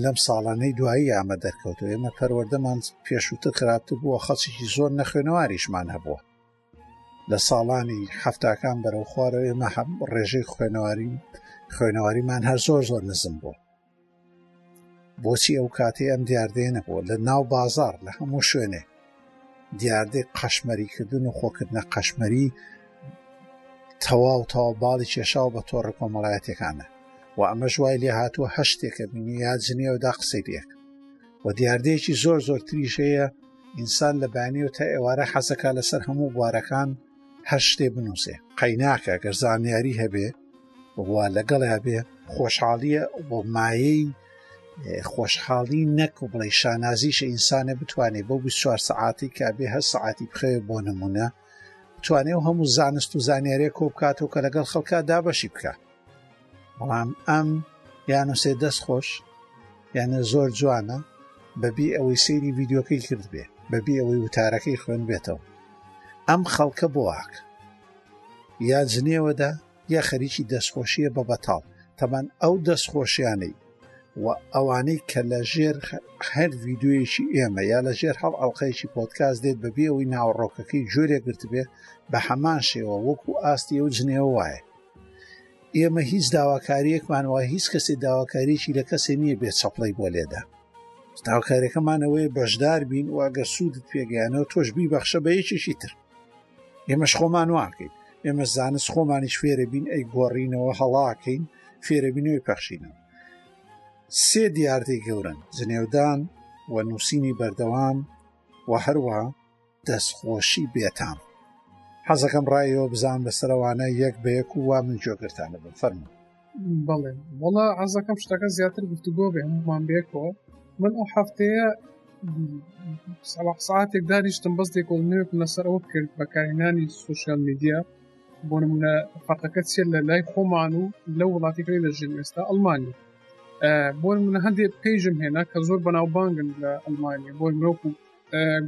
لەم ساڵانەی دوایی ئامە دەرکەوتو ئێمە پەروەردەمان پێشووتر خراپتر بووە خەچێکی زۆر نەخوێنەواریشمان هەبووە لە ساڵانی حفتاکان بەرەو خوارەوە ئێمە هەم ڕێژەی خوێنەواری خوێنەواریمان هەر زۆر زۆر نزم بوو بۆچی ئەو کاتی ئەم دیاردەیە نەبووە لە ناو بازار لە هەموو شوێنێ دیاردەی قەشمەری کردن و خۆکردە قەشمەری تەواو تەوا باڵی کێشاو بە تۆڕە کۆمەڵایەتەکانە و ئەمە ژوای لێ هاتووە هەشتێکە بینی یا جنێودا قسەی لێک و دیاردەیەکی زۆر زۆر تریشەیە ئینسان لە بانیەوە تا ئێوارە حەزەکە لەسەر هەموو بوارەکان هەر شتێ بنووسێ قەیناکە گەر زانیاری هەبێ وا لەگەڵ هەبێ خۆشحاڵیە بۆ مایەی خۆشحاڵی نەک و بڵێ شانازیش ئینسانە بتوانێت بۆ 24 سعاتی کا بێ هەر سعاتی بخەوێ بۆ نمونە توانێ و هەموو زانست و زانیارێک کۆ بکاتەوە کە لەگەڵ خەڵکا دابەشی بکە بەڵام ئەم یانوسێ دەست خۆش یانە زۆر جوانە بەبی ئەوەی سەیری ڤیددیوکەی کردبێ بەبی ئەوەی وتارەکەی خوێن بێتەوە ئەم خەڵکە بۆواک یا جنێوەدا یا خەریکی دەستخۆشیە بە بەتاڵ تەمان ئەو دەستخۆشیانەی و ئەوانەی کە لە ژێر هەر ڤیددیویەکی ئێمە یا لە ژێر هەڵ ئەڵلقەیەکی پۆتکاس دێت بەبێەوەی ناوەڕۆکەکەی جۆرێ گرتبێ بە هەمان شێوە وەکو ئاستی ئەو جنێوە وایە ئێمە هیچ داواکاریەکمان وە هیچ کەسێ داواکاریی لە کەسێ نییە بێ چەپڵی بۆ لێدا داواکارەکەمانەوەی بەشدار بین و ئەگەر سوودت پێگەیانەوە تۆش بی بەخشە بە یەکێکی تر ئێمەش خۆمان واکەین ئێمە زانست خۆمانیش فێرە بین ئەی گۆڕینەوە هەڵاکەین فێرەبینەوەی پەخشینەوە سێ دیاردەی گەورن جنێودان و نووسینی بەردەوام و هەروە دەست خۆشی بێتام حەزەکەم ڕایەوە بزان بەسەرەوانە یەک بە یەک و وا من جۆگرتانە بم فەرمو بەڵێ وەڵا عزەکەم شتەکە زیاتر گفتوگۆ بێ هەمومان بێکەوە من ئەو هەفتەیە سەڵاق ساعتێک دانیشتم بەس دێکۆڵ نوێک لەسەر ئەوە کرد بەکارهێنانی سوۆشیال میدیا بۆ نمونە فەقەکە چێت لە لای خۆمان و لە وڵاتیکەی لە ژێن ئێستا ئەلمانی بۆ منە هەندێک پێژم هێنا کە زۆر بەناوبانگن لە ئەلمانیا بۆ مرۆک و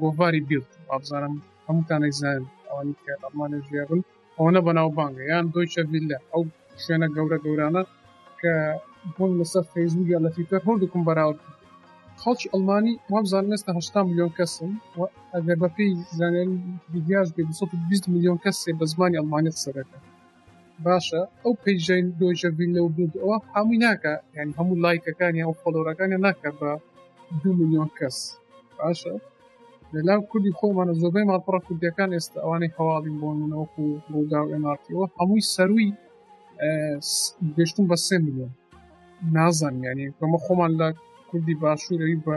گۆڤاری بیلد وابزانم هەمووتانەی زان ئەوانی کە ئەمانە ژێبن ئەوەنە بەناو بانگە یان دۆیچە بیلە ئەو شوێنە گەورە گەورانە کە بوون لەسەر فەیزبوو یا لە فیتەر هەردووکم بەراورد خەڵکی ئەلمانی وابزان مێستا هشتا میلیۆن کەسم ئەگەر بەپی زانێن دیاز بێ 20 میلیۆن کەسێ بە زمانی ئەلمانی قسە دەکەن باشە ئەو پەیژین دۆژە ڤیلە و دوود ئەوە هەمووی ناکە یان هەموو لایکەکانی ئەو فۆلۆرەکانی ناکە بە دو میلیۆن کەس باشە لەلاو کوردی خۆمانە زۆبەی ماڵپەڕە کوردیەکان ئێستا ئەوانەی هەواڵی بۆن منەوەکو ڕوودا و ئەمارتیەوە هەمووی سەروی گەشتون بە سێ میلیۆن نازان یعنی بەمە خۆمان لە کوردی باشوورەوی بە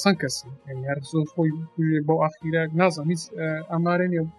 چەند کەسی هەر زۆر خۆی بۆ ئاخیرە نازان هیچ ئەمارێنێ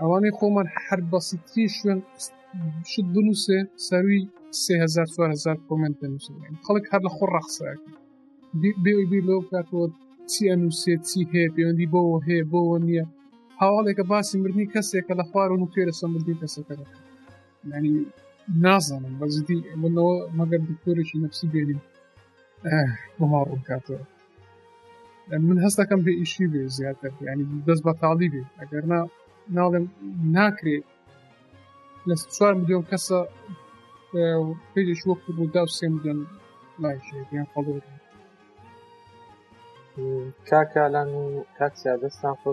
ئەوانەی خۆمان هەر بەسیتری شوێن شت بنووسێ سەروی 3000 کۆمنت دەنووسێن خەڵک هەر لە خۆ ڕەخساکە بێ بیر لەو کاتەوە چی ئەنووسێ چی هەیە پەیوەندی بۆەوە هەیە بۆەوە نییە هاواڵێکە باسی مردنی کەسێکە لە خوارون و پێرەسە مردنی کەسەکە ینی نازانم بەزیدی منەوە مەگەر دکتۆرێکی نفسی بێنین بۆما ڕوونکاتەوە من هەست دەکەم بێ ئیشی بێ زیاتر ینی دەست بەتاڵی بێ ئەگەر نا ناڵێم ناکرێت لە چوار میلیۆن کەسە پێش وەک بوودا و سێ میلیۆن لایشیان خەڵ کاکالان و کاتیا دەستان خۆ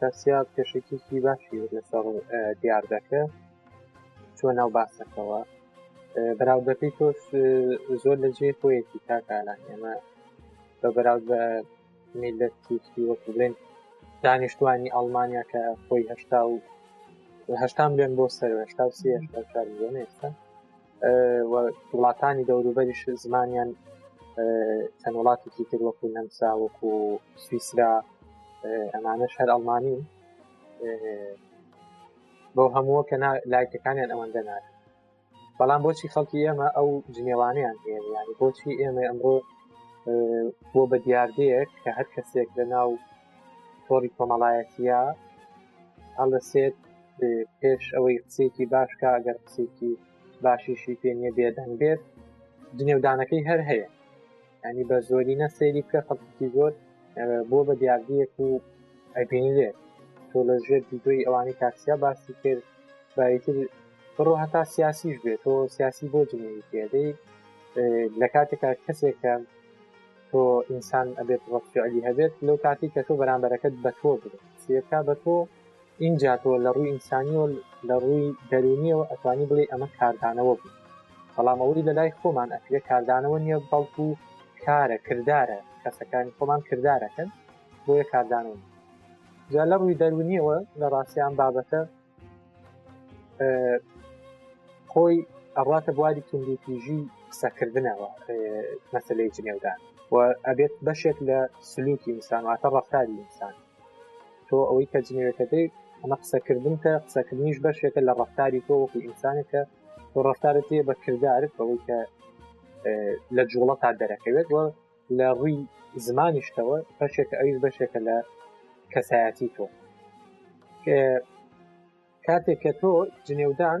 تاسیا پێشێکیکی باشی لەسەر دیار دەکە چۆن ناو باسەکەەوە بەراودەکەی تۆش زۆر لە جێ خۆیەتی تاکانە ئێمە بە بەراود بە میلەت تووسی وەکوڵێن دانیشتوانی ئەڵمانیا کە خۆی هەشتا و هشتا ملیۆن بۆ سەر هشتا و سی هشتا ملیۆن ئێستا وڵاتانی دەوروبەریش زمانیان چەند وڵاتێکی تر وەکو نەمسا وەکو سویسرا ئەمانە شەر ئەڵمانی بەو هەمووە کە لایکەکانیان ئەوەندە نارد بەڵام بۆچی خەڵکی ئێمە ئەو جنێوانیان هێنیانی بۆچی ئێمە ئەمڕۆ بۆ بە دیاردەیەک کە هەر کەسێک لە ناو تۆڕی کۆمەڵایەتە هەڵدەسێت پێش ئەوەی قسێکی باشکە ئەگەر قسێکی باشیشی پێ نیە بێدەنگ بێت دنێودانەکەی هەر هەیە ینی بە زۆرینە سەیری بکە خەڵکی زۆر بۆ بە دیاردیەک و ئەبینێ تۆ لە ژێر دیدۆی ئەوانی تاکسیا باسی کرد بایتر بڕۆ هەتا سیاسیش بێت تۆ سیاسی بۆ جنێوی پێدەی لە کاتێکا کەسێکە تۆ ئینسان ئەبێت ڕفعلی هەبێت لەو کاتی کە تۆ بەرامبەرەکەت بە تۆ بێت سێکا بە تۆ ئینجا تۆ لە ڕووی ئینسانیەوە لە ڕووی دەرونیەوە ئەتوانی بڵێ ئەمە کاردانەوە بوو بەڵام ئەوەی لە لای خۆمان ئەکرێ کاردانەوە نییە بەڵکو کارە کردارە کەسەکانی خۆمان کردارەکەن بۆیە کاردانەوە جا لە ڕووی دەرونیەوە لە ڕاستیان بابەتە خۆی ئەڕاتە بواری توندی پیژی قسەکردنەوە مەسلەی جنێودان و ئەبێت بەشێک لە سلوکی ئینسان واتە ڕفتاری ئینسان تۆ ئەوەی کە جنێوەکەدەی ئەمە قسەکردن کە قسەکردنیش بەشێکە لە ڕفتاری تۆ وەکو ئینسانێکە تۆ ڕفتارت تێ بە کردارت بەوەی کە لە جوڵە تا دەرەکەوێت وە لە ڕووی زمانیشتەوە بەشێکە ئەویش بەشێکە لە کەسایەتی تۆ کاتێک کە تۆ جنێودان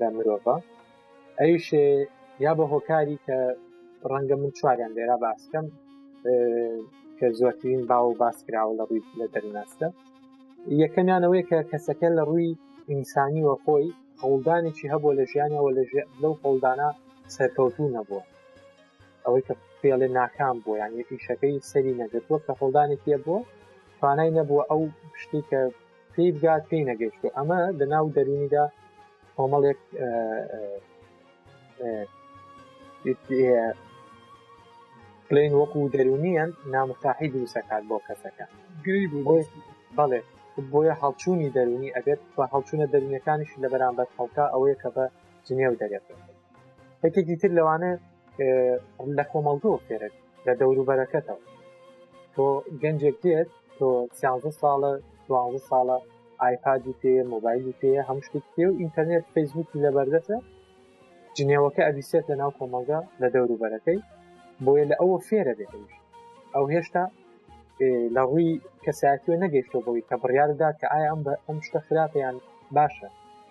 لە مرۆڤە ئەویشێ یا بە هۆکاری کە ڕەنگە من چواریان لێرا باسکەم کە زۆرترین باو و باس کراوە لە ڕووی لە دەرناسدا یەکەمیانەوەی کە کەسەکە لە ڕووی ئینسانی وە خۆی هەوڵدانێکی هەبوو لە ژیانەوە لە لەو هەوڵدانە سەرکەوتوو نەبووە ئەوەی کە پێڵێ ناکام بوو یان یەکیشەکەی سەری نەگرتووە کە هەڵدانێکیە بووە توانای نەبووە ئەو شتی کە پێی بگات پێی نەگەشت و ئەمە لە ناو دەرونیدا کۆمەڵێک بڵێن وەکو دەرونیان نامتاحی دروستەکات بۆ کەسەکە بەڵێ بۆیە هەڵچوونی دەرونی ئەبێت بە هەڵچوونە دەرونەکانیش لە بەرامبەر خەڵکە ئەوەیە کە بە جنێو دەرێت یەکێکی تر لەوانە لە کۆمەڵگۆ فێرت لە دەوروبەرەکەتەوە تۆ گەنجێک دێت تۆ سیانزە ساڵە دوازە ساڵە ئایپادی پێ مۆبایلی پێ هەم شتێک پێ و ئینتەرنێت فەیسبووکی لە بەردەسە جنێوەکە ئەبیسێت لە ناو کۆمەڵگە لە دەوروبەرەکەی بۆیە لە ئەوە فێرە بێت ئەو هێشتا لە ڕووی کەسایەتیوە نەگەیشتۆ بۆی کە بڕیاردات کە ئایا ئەم بە ئەم شتە خراپیان باشە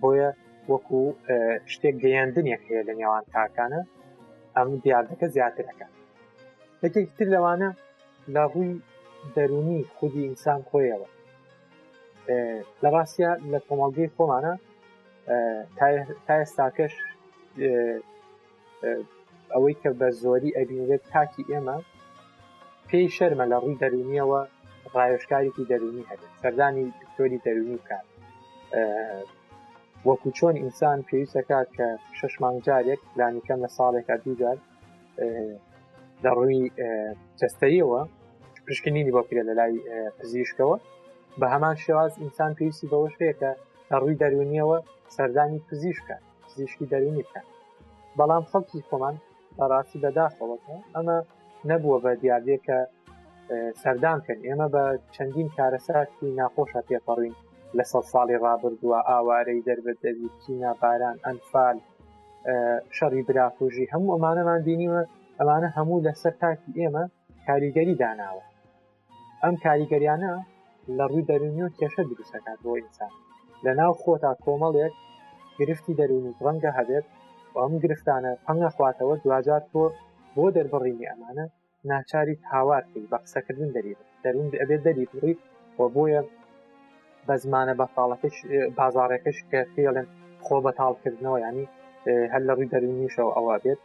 بۆیە وەکو شتێک گەیاندنێک هەیە لە نێوان تاکانە ئەم دیاردەکە زیاترەکە یەکێکی تر لەوانە لە ڕووی دەرونی خودی ئینسان خۆیەوە لە ڕاستە لە کۆمەڵگەی خۆمانە تا ئێستاکەش ئەوەی کە بە زۆری ئەبینێت تاکی ئێمە پێی شەرمە لە ڕووی دەرونیەوە ڕایشکارێکی دەرونی هەبێت سەردانی دکتۆری دەرونی بکات وەکو چۆن ئینسان پێویستەکات کە شش مانگجارێک لانیکەم لە ساڵێکا دووجار لە ڕووی جستەیەوە پشکنینی بۆ کرێ لە لای پزیشکەوە بە هەمان شێواز ئینسان پێویستی بەوەشەیە کە لە ڕووی دەرونیەوە سەردانی پزیشکە پزیشکی دەروونی بکەن بەڵام خەڵکی خۆمان بەڕاستی بەداخەوەکە ئەمە نەبووە بە دیاردێک کە سەردان کرد ئێمە بە چەندین کارەساتی ناخۆشە پێپەڕین لە سە ساڵی ڕابردووە ئاوارەی دەربەت دەبی چینا باران ئەنفال شەڕی براکوژی هەموو ئەمانەمان بینیوە ئەمانە هەموو لەسەر تاکی ئێمە کاریگەری داناوە ئەم کاریگەریانە لە ڕووی دەرونی و کێشە دروستەکات بۆ ئینسان لە ناو خۆتا کۆمەڵێک گرفتی دەرونی ڕەنگە هەبێت و ئەم گرفتانە پەنگە خواتەوە دواجار تۆ بۆ دەربڕینی ئەمانە ناچاری هاوارکەی بە قسەکردن دەری دەرون ئەبێت دەری بڕیت و بۆیە بە زمانە بەتاڵەکەش بازارەکەش کە پێڵێن خۆ بەتاڵکردنەوە ینی هەر لە ڕووی دەرونیشەوە ئەوە بێت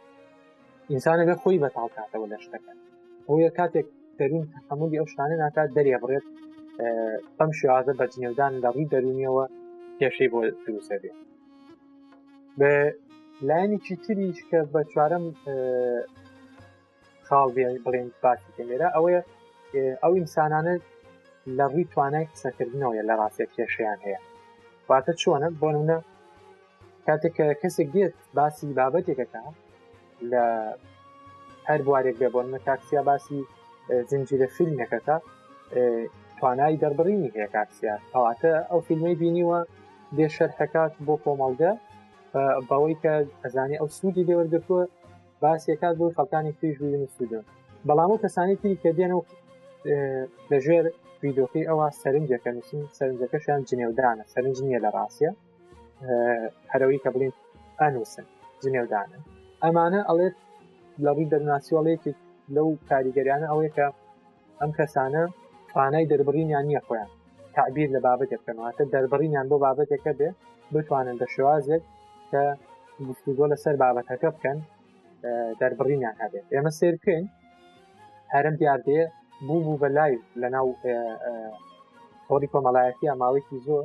ئینسانە بێ خۆی بەتاڵ کاتەوە لە شتەکە ئەوە کاتێک دەرون تەحملی ئەو شتانە ناکات دەرێ بڕێت بەم شێوازە بە جنێودان لە ڕووی دەرونیەوە کێشەی بۆ دروسە بێت بە لایەنێکی تریش کە بە چوارم خاڵ بڵێن باسی کەمێرا ئەوەیە ئەو ئینسانانە لە ڕووی توانای قسەکردنەوەە لە ڕاستە کێشیان هەیە واتە چۆنە بۆنە کاتێک کە کەسێک دێت باسی بابەتێکەکە لە هەر بوارێک بێ بۆن کاکسیا باسی زنجیرە فیلمێکەکە توانای دەربڕینی هەیە کاکسیا ئەواتە ئەو فیلمی بینیوە بێ شەرحەکات بۆ کۆمەڵگە بەوەی کە ئەزانانی ئەو سوودی لێوەرگتووە باسیەکات بۆ خەڵکانی تریش بوون سوودە بەڵام و کەسانی تری کە دێن و لەژێر ویدۆکەی ئەوە سەرنجەکە نووسین سەرنجەکەشیان جنێودانە سەرنج نییە لە ڕاستە هەرەوەی کە بڵین ئەنووسن جنێودانە ئەمانە ئەڵێت لە ڕووی دەرناسیۆڵێکی لەو کاریگەریانە ئەوەیە کە ئەم کەسانە توانای دەربڕینیان نییە خۆیان تعبیر لە بابەتێک بکەنەوەتە دەربڕینیان بۆ بابەتێکە بێ بتوانن بە شێوازێک کە گفتوگۆ لەسەر بابەتەکە بکەن دەربڕینیان هەبێت ئێمە سێر بکەین هەرم دیاردەیە بوو بوو بە لای لە ناو تۆری کۆمەڵایەتی ماوەیەکی زۆر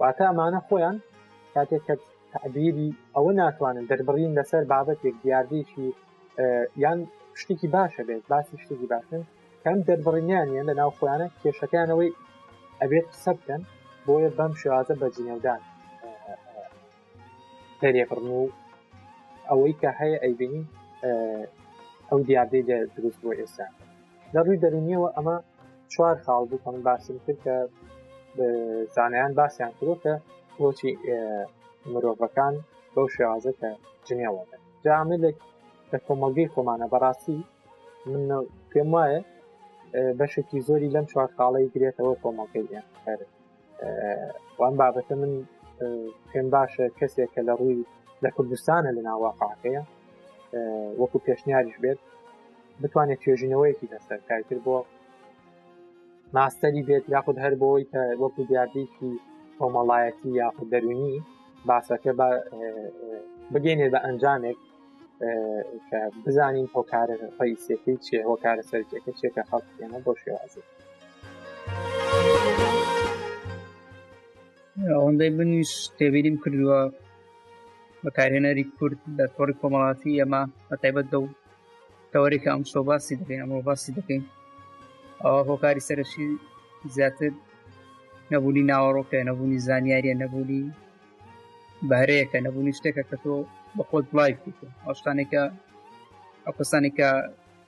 واتە ئەمانە خۆیان کاتێک کە تعبیری ئەوە ناتوانن دەربڕین لەسەر بابەتێک دیاردێکی یان شتێکی باشە بێت باسی شتێکی باشن کەم دەربڕینیانە لە ناو خۆیانە کێشەکانەوەی ئەبێت قسە بکەن بۆیە بەم شێوازە بە جنێودان تێرێکڕن و ئەوەی کە هەیە ئەیبینین ئەو دیاردەی لە دروست بۆ ئێستا لە ڕووی دەرونیەوە ئەمە چوار خاڵ بوو کەم باسم کرد کە زانیان باسییان کرۆ کە بۆچی مرۆڤەکان بەو شێوازە کە جنێوە جاملێک لە کۆمەڵگەی خۆمانە بەڕاستی من پێم وایە بەشێکی زۆری لەم چوار خاڵی گرێتەوە کۆمەڵگەی ئێمە وان بابەتە من پێم باشە کەسێک کە لە ڕووی لە کوردستانە لە ناواقعەکەیە وەکو پێشنیاریش بێت بتوانێت توێژینەوەیەکی لەسەر کارتر بۆ ماستەری بێت یاخود هەر بۆی کە وەکو دیاردێکی کۆمەڵایەتی یاخود دەرونی باسەکە بە بگەینێ بە ئەنجامێک کە بزانین هۆکارە ڕیسەکەی چێ هۆکارە سەرکیەکە چێکە خەڵکێنە بۆ شێوازێت ئەوەندەی منیش تێبینیم کردووە بەکارهێنەری کورد لە تۆڕی کۆمەڵاتی ئەمە بە تایبەت دە و تەوەرێکە ئەم شۆ باسی دەکەین ئەمە باسی دەکەین ئەوە هۆکاری سەرشی زیاتر نەبوونی ناوەڕۆکە نەبوونی زانیاریە نەبوونی بەهرەیەکە نەبوونی شتێکە کە تۆ بە خۆت بڵای ئەو شتانێکە ئەو کەسانێکە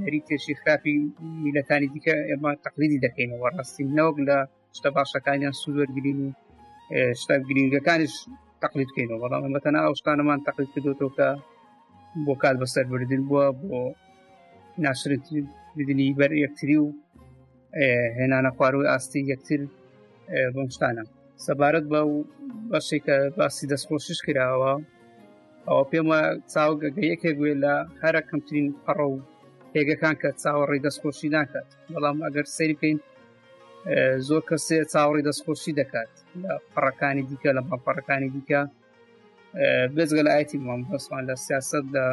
نەریتێکی خراپی میلەتانی دیکە ئێمە تەقلیدی دەکەینەوە ڕاستی نەوەک لە شتە باشەکانیان سوورگرین و شتا گرنگەکانش تەقلید بکەینەوە بەڵام ئەمەتەنا ئەو شتانەمان تەقلید کردوەوە کە بۆ کات بەسەر بردن بووە بۆ ناشرتردنی بەر یەکتری و هێنانە خواروی ئاستی یەکتر بۆم شتانە سەبارەت بە و بەشێکە باسی دەستخۆشش کراوە ئەوە پێم وە چاوگە یەکێک گوێ لە هەرە کەمترین پەڕە و پێگەکان کە چاوەڕی دەستخۆشی ناکات بەڵام ئەگەر سەری بکەین زۆر کەسێ چاوەڕی دەستخۆشی دەکات لە پەڕەکانی دیکە لە مەڵپەڕەکانی دیکە بێزگە لە ئایتی مام بەسمان لە سیاست لە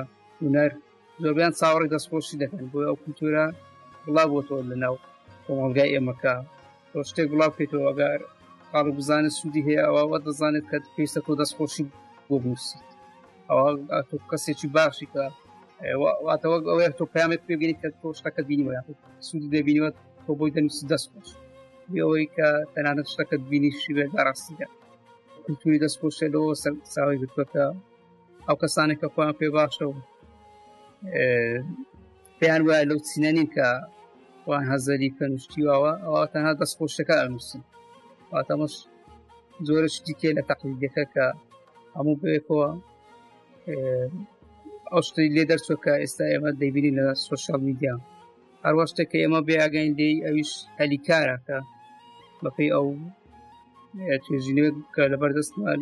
هوەر زۆربیان چاوەڕی دەستخۆشی دەکەن بۆ ئەو کولتورە بڵا بۆ تۆ لە ناو کۆمەلگای ئێمەکە تۆ شتێک بڵاو بکەیتەوە ئەگەر خاڵ بزانێت سوودی هەیە ئەوەوە دەزانێت کە پێویستە تۆ دەستخۆشی بۆ بنووسیت ئەوە تۆ کەسێکی باشی کە واتەوە ئەوەیە تۆ پامێک پێبینی کە تۆ شتەکە بینیوە سوودی دەبینیوە تۆ بۆی دەنووسی دەستخۆش ئەوەی کە تەنانەت شتەکەت بینی شیوێ داڕاستیدا کلتوری دەست خۆشێتەوە ساوی گرتوەکە ئەو کەسانێک کە خۆیان پێ باشە و پێیان وایە لەو چینە نین کە وان هەزەری کە نوشتیواوە ئەوە تەنها دەست خۆشەکە ئەنووسن واتەمەش زۆرە شتیکێ لە تەقلیدەکە کە هەموو بەیەکەوە ئەو شتی لێ دەرچۆکە ئێستا ئێمە دەیبینی لە سوۆشال میدیا هەروە شتێک کە ئێمە بێگەین لێی ئەویش هەلی کارە کە بەپی ئەو توێژینێ کە لە بەردەستمان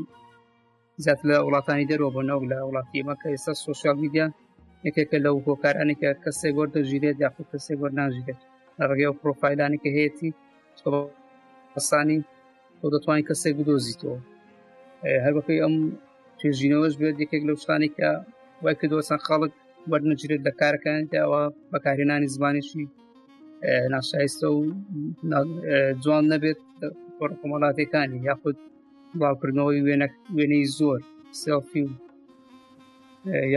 زیات لە وڵاتانی دەرەوە بۆ نەوگ لە وڵاتی ئمە کە ئێستا سوسیال میدیا یەکێکە لەو هۆکارانی کە کەسێک گۆر دەژیرێت یاخود کەسێک گۆر ناژیرێت لە ڕگەی و پرۆفایلانی کە هەیەی قسانی تۆ دەتوانین کەسێک بدۆزیتەوە هەر بەپی ئەم توێژینەوەش بێت یەکێک لەو شتانی کە وای کردەوە چەند خەڵک وەرنەجرێت لە کارەکان داوە بەکارهێنانی زمانیشی ناشایستە و جوان نەبێت کۆمەڵاتەکانی یاخود بڵاوکردنەوەی وێنە وێنەی زۆر سێڵفی و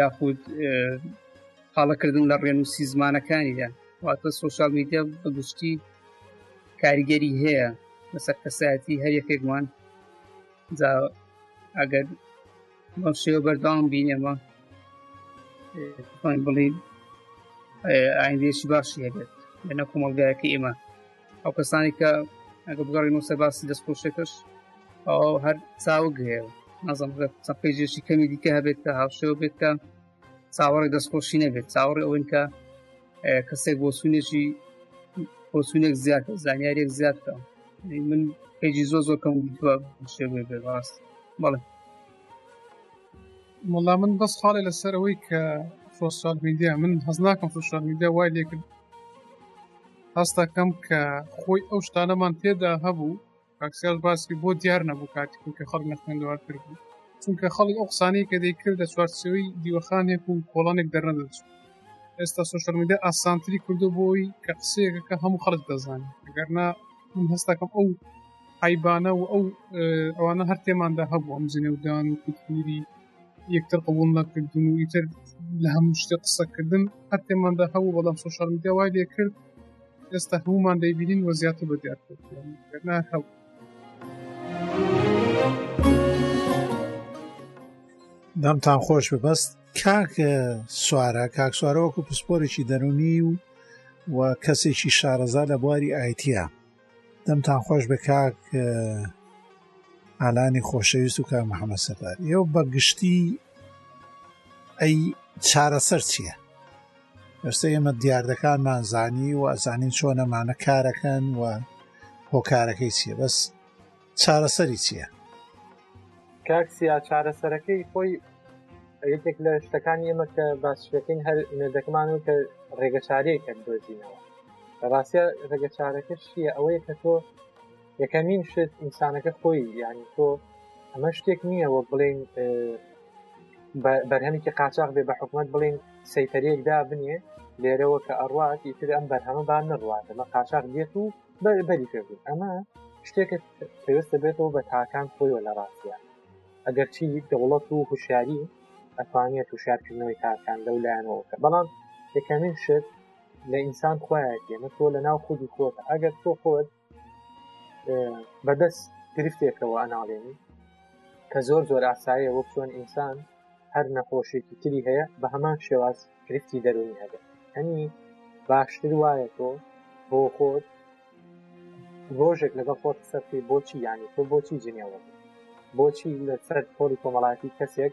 یاخود قاڵەکردن لە ڕێنوسی زمانەکانیدا واتە سوۆشال میدیا بە گشتی کاریگەری هەیە لەسەر کەسایەتی هەر یەکێکمان جا ئەگەر بەم شێوە بەردەوام بینێمە توانین بڵین ئایندێکی باشی هەبێت لەنە کۆمەلگایەکە ئێمە ئەو کەسانی کە ئەگە بگەڕینەوە سەر باسی دەستخۆشەکەش ئەو هەر چاوگ هەیە نازم چەپێژێکی کەمی دیکە هەبێت کە هاوشێوە بێت کە چاوەڕێ دەستخۆشی نەبێت چاوەڕێ ئەوەن کە کەسێک بۆ سوونێکی بۆ سوونێک زیاتر زانیارێک زیاد بکەم من پێجی زۆ زۆر کەم شێ بێ ڕاست بەڵێ مڵا من بەس خاڵێ لەسەر ئەوەی کە سوسیال میدیا من هەز ناکەم سوسیال میدیا وای لێکرد هەستەکەم کە خۆی ئەو شتانەمان تێدا هەبوو کاکسیاس باسی بۆ دیار نەبوو کاتی کوکە خەڵک نەخوێندەوارتر بوو چونکە خەڵک ئەو قسانەی کە دەیکرد لە چوارچەوەی دیوەخانێک و کۆڵانێک دەرنەدەچوو ئێستا سوۆشەل میدە ئاسانتری کردو بۆی کە قسەیەکەکە هەموو خەڵک دەزانێت گەرنا من هەستەکەم ئەو حیبانە و ئەو ئەوانە هەر تێماندا هەبوو ئەم جنێودان و کولتوری یەکتر قبول نەکردن و ئیتر لە هەموو شتێ قسەکردن هەر پێماندا هەبوو بەڵام سوشال میدیا وای لێ کرد ئێستا هەمومان دەیبینین وە زیاتر بە دیار کرد هەبوو دەمتان خۆش ببەست کاک سوارە کاک سوارەوەکو پسپۆرێکی دەرونی و و کەسێکی شارەزا لە بواری ئایتە دەمتان خۆش بە کاک ئالانی خۆشەویست و کاک محەممە سەفار ئێوە بە گشتی ئەی چارەسەر چییە؟ ئێستا ئێمە دیاردەکانمان زانی و ئەزانین چۆنەمانە کارەکەن و هۆکارەکەی چیە بەس چارەسەری چییە؟ کاک سیا چارەسەرەکەی خۆی یەکێک لە شتەکانی ئێمە کە باسشەکەین هەر مێردەکەمان و کە ڕێگە چارەیە کە دۆزینەوە لە ڕاستە ڕێگە چارەکە شیە ئەوەیە کە تۆ یەکەمین شت ئینسانەکە خۆی یعنی تۆ ئەمە شتێک نییە وە بڵێن بەرهەمێکی قاچاق بێ بە حکوومەت بڵین سەیتەرێکدا بنێ لێرەوە کە ئەڕات ئیتر ئەم بەرهەمە بان نڕوات ئەمە قاچاق دێت و بەری پێبوو ئەمە شتێکت پێویستە بێتەوە بە تاکان خۆیەوە لە ڕاستە ئەگەرچی دەوڵەت و هوشیاری ئەتوانێت تووشارکردنەوەی تاکان لەو لایەنەوە کە بەڵام یەکەمین شت لە ئینسان خوایەت ئێمە تۆ لە ناو خودی خۆت ئەگەر تۆ خۆت بەدەست گرفتێکەوە ئەناڵێنی کە زۆر زۆر ئاسایە وەک چۆن ئینسان هەر نەخۆشێکی تری هەیە بە هەمان شێواز گرفتی دەرونی هەبێت هەنی باشتر وایە تۆ بۆ خۆت ڕۆژێک لەگەڵ خۆت قسە بکەی بۆچی یانی تۆ بۆچی جنێوە بۆچی لەسەر پۆلی کۆمەڵاتی کەسێک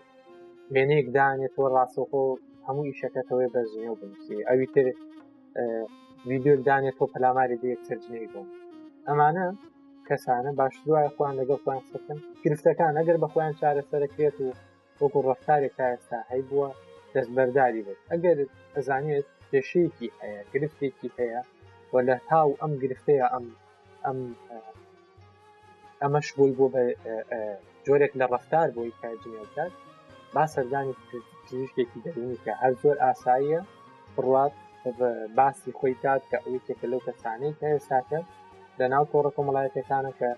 مێنێک دانێت تۆ ڕاستەخۆ هەموو ئیشەکەتەوەی بە جنێو بنووسی ئەوی تر ویددیو دانێت تۆ پەلاماری دێک سەرجنەی بووم ئەمانە کەسانە باشتر وایە خۆیان لەگەڵ خۆیان سەکەن گرفتەکان ئەگەر بە خۆیان چارەسەرەکرێت و وەکو ڕفتارێک تا ئێستا هەی بووە دەستبەرداری بێت ئەگەر ئەزانێت کێشەیەکی هەیە گرفتێکی هەیە و لە تاو ئەم گرفتەیە ئەم ئەم ئەمەش بووی بۆ بە جۆرێک لە ڕفتار بۆی کە جنێوکات با سەردانی پزیشکێکی دەرونی کە هەر زۆر ئاساییە بڕات باسی خۆی کات کە ئەوکێکە لەو کەسانەی کە ئێستاکە لە ناو تۆڕە کۆمەڵایەتەکانە کە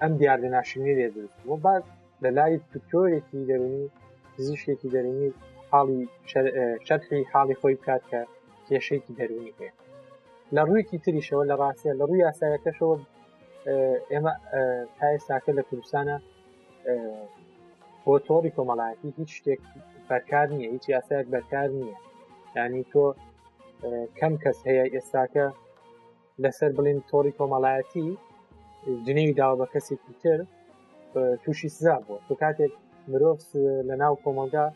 ئەم دیاردە ناشرینی لێ دروست بۆ بعد لە لای دکتۆرێکی دەرونی پزیشێکی دەرونی حاڵی شەرحی حاڵی خۆی بکات کە کێشێکی دەرونی هەیە لە ڕوویکی تریشەوە لە ڕاستە لە ڕووی یاسایەکەشەوە ئێمە تا ئێستاکە لە کوردستانە بۆ تۆڕی کۆمەڵایەتی هیچ شتێک بەرکار نییە هیچ یاسایەک بەرکار نییە ینی تۆ کەم کەس هەیە ئێستاکە لەسەر بڵین تۆڕی کۆمەڵایەتی جنێوی داوا بە کەسێکی تر تووشی سزا بووە تو کاتێک مرۆڤ لە ناو کۆمەلگا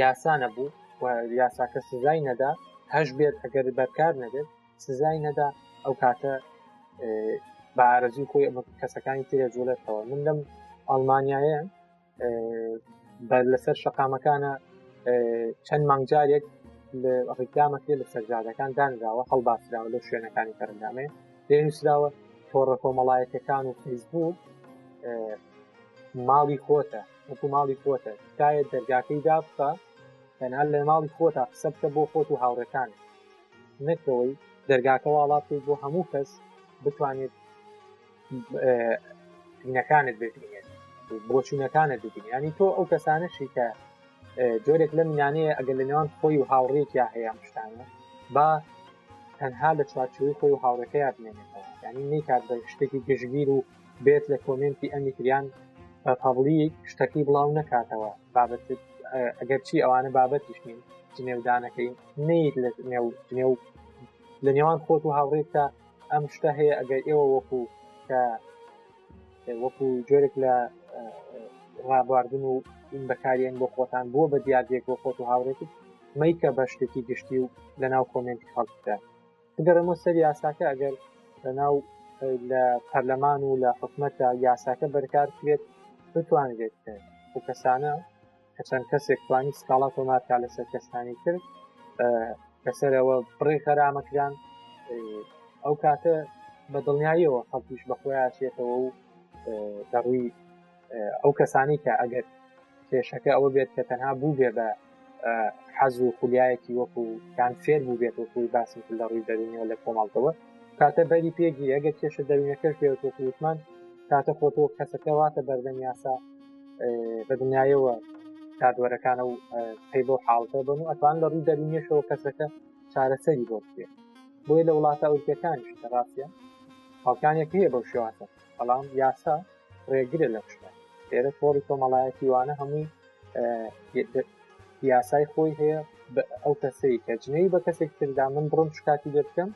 یاسانە بوو و یاساکە سزای نەدا هەش بێت ئەگەر بەرکار نەبێت سزای نەدا ئەو کاتە بە ئارەزوی خۆی ئەمە کەسەکانی ترە جوولەتەوە من لەم ئەڵمانایە بەر لەسەر شەقامەکانە چەند مانگجارێک ڕیکلامەکرێ لە سەرجادەکان دانراوە هەڵباسراوە لە شوێنەکانی پەرندامێ دێنووسراوە تۆڕە کۆمەڵایەتەکان و فیسبوو ماڵی خۆتە وەکو ماڵی خۆتە تکایە دەرگاکەی دابخە تەنها لە ماڵی خۆتا قسە بکە بۆ خۆت و هاوڕەکان نەکەوەی دەرگاکە واڵاتی بۆ هەموو کەس بتوانێت دینەکانت ببینێت بۆچوونەکانت ببینیانی تۆ ئەو کەسانەشی کە جۆرێک لە منانەیە ئەگەر لە نێوان خۆی و هاوڕێکیا هەیە شتانە با تەنها لە چوارچوی خۆی و هاوڕەکە یاد نێنێتەوە ینی نیکات بە شتێکی گشتگیر و بێت لە کۆمنتی ئەمی تریان بە پەڵی شتەکەی بڵاو نەکاتەوە بابەت ئەگەرچی ئەوانە بابەتیش نین جنێودانەکەی نیت لە نێو جنێو لە نێوان خۆت و هاوڕێکتا ئەم شتە هەیە ئەگەر ئێوە وەکو کە وەکو جۆرێک لە ڕابواردن و این بەکارێن بۆ خۆتان بووە بە دیادێک بۆ خۆت و هاوڕێکت میکە بە شتێکی گشتی و لە ناو کۆمنتی خەڵکدا بگەڕێمە سەر یاساکە ئەگەر لە ناو لە پەرلەمان و لە حکومەتدا یاساکە بەرکار کرێت بتوانێت و کەسانە کە چەند کەسێک توانی سکاڵا تۆمارکە لەسەر کەستانی تر لەسەرەوە بڕێ خەرامەکران ئەو کاتە بە دڵنیاییەوە خەڵکیش بەخۆیان چێتەوە و دەڕووی ئەو کەسانی کە ئەگەر کێشەکە ئەوە بێت کە تەنها بوو بێ بە حەز و خولیایەکی وەکو یان فێر بوو بێت وەکوی باسی لە ڕووی دەرونیەوە لە کۆمەڵتەوە کاتە بەری پێگیری ئەگەر کێشە دەرونەکەش بێت وەکووتمان کاتە خۆتۆ کەسەکە واتە بەردەم یاسا بە دنیایەوە دادوەرەکانە و پێی بۆ حاڵتە بن و ئەتوان لە ڕووی دەرونیشەوە کەسەکە چارەسەری بۆ بێت بۆیە لە وڵاتە ئەوکەکانیش کە ڕاستە خەڵکانێک هەیە بەو شێواتە بەڵام یاسا ڕێگرە لە شتە ئێرە تۆڕی کۆمەڵایەتی وانە هەمووی یاسای خۆی هەیە ئەو کەسەی کە جنەی بە کەسێک تردا من بڕم شکاتی لێ بکەم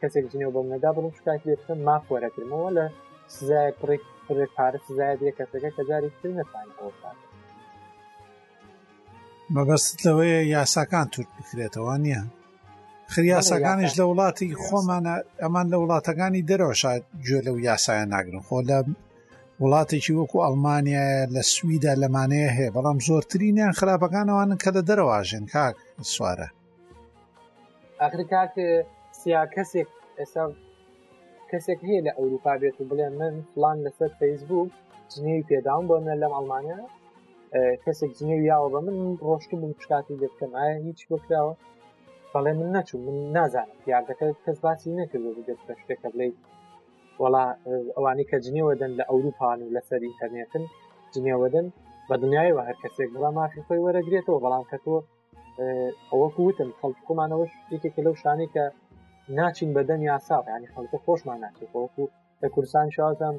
کەسێک جنێو بەم نەدا بڵم شکاکی لێ بکەم ماف وەرەگرمەوە لە سزای پڕێک پڕێک پارە سزای بێ کەسەکە کە جاری تر نەتوانێت ئەوە بکات مەبەست لەوەیە یاساکان توت بکرێتەوە نییە خریاسەکانیش لە وڵاتی خۆمانە ئەمان لە وڵاتەکانی دەرەوە شاید گوێ لەو یاسایە ناگرن خۆ لە وڵاتێکی وەکو ئەڵمانیا لە سویدا لەمانەیە هەیە بەڵام زۆرترینیان خراپەکانەوانن کە لە دەرەواژن کاک سوارە ئاخر کاک سیا کەسێک ئێستا کەسێک هەیە لە ئەوروپا بێت و بڵێ من فلان لەسەر فەیسبوک جنێوی پێداوم بۆ نە لەم ئەڵمانیا کەسێک جنێو یاوە بە من ڕۆشتن بم شکاتی لێ بکەم ئایا هیچ بکراوە بەڵێ من نەچوو من نازانم یاردەکە کەس باسی نەکردو بگەت بە شتێکە بڵێ وڵا ئەوانەی کە جنێوەدەن لە ئەوروپان و لەسەر ئینتەرنێتن جنێوەدەن بە دنیایەوە هەر کەسێک بڵا مافی خۆی وەرەگرێتەوە بەڵام کە تۆ ئەوەکو وتم خەڵک خۆمانەوەش یەکێکە لەو شانەی کە ناچین بەدەم یاسا ینی خەڵکە خۆشمان ناچێت ئەوەکو لە کوردستان شازم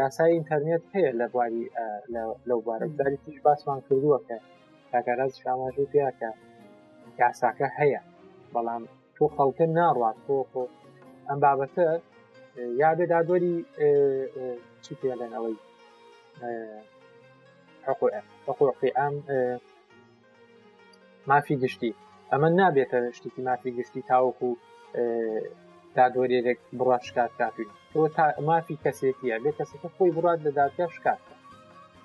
یاسای ئینتەرنێت هەیە لە بواری لەو بارە جاری تیش باسمان کردووە کە کاکەراز شاماژی پیاکە یاساکە هەیە بەڵام تۆ خەڵکە ناڕات تۆ خۆ ئەم بابەتە یادێ دادوەری چی پێڵێن ئەوەی حقوقی ئەم مافی گشتی ئەمە نابێتە شتێکی مافی گشتی تاوەکو دادوەرێک بڕات شکات کاتوین تۆ تا مافی کەسێتیە بێ کەسەکە خۆی بڕات لە دادگا شکات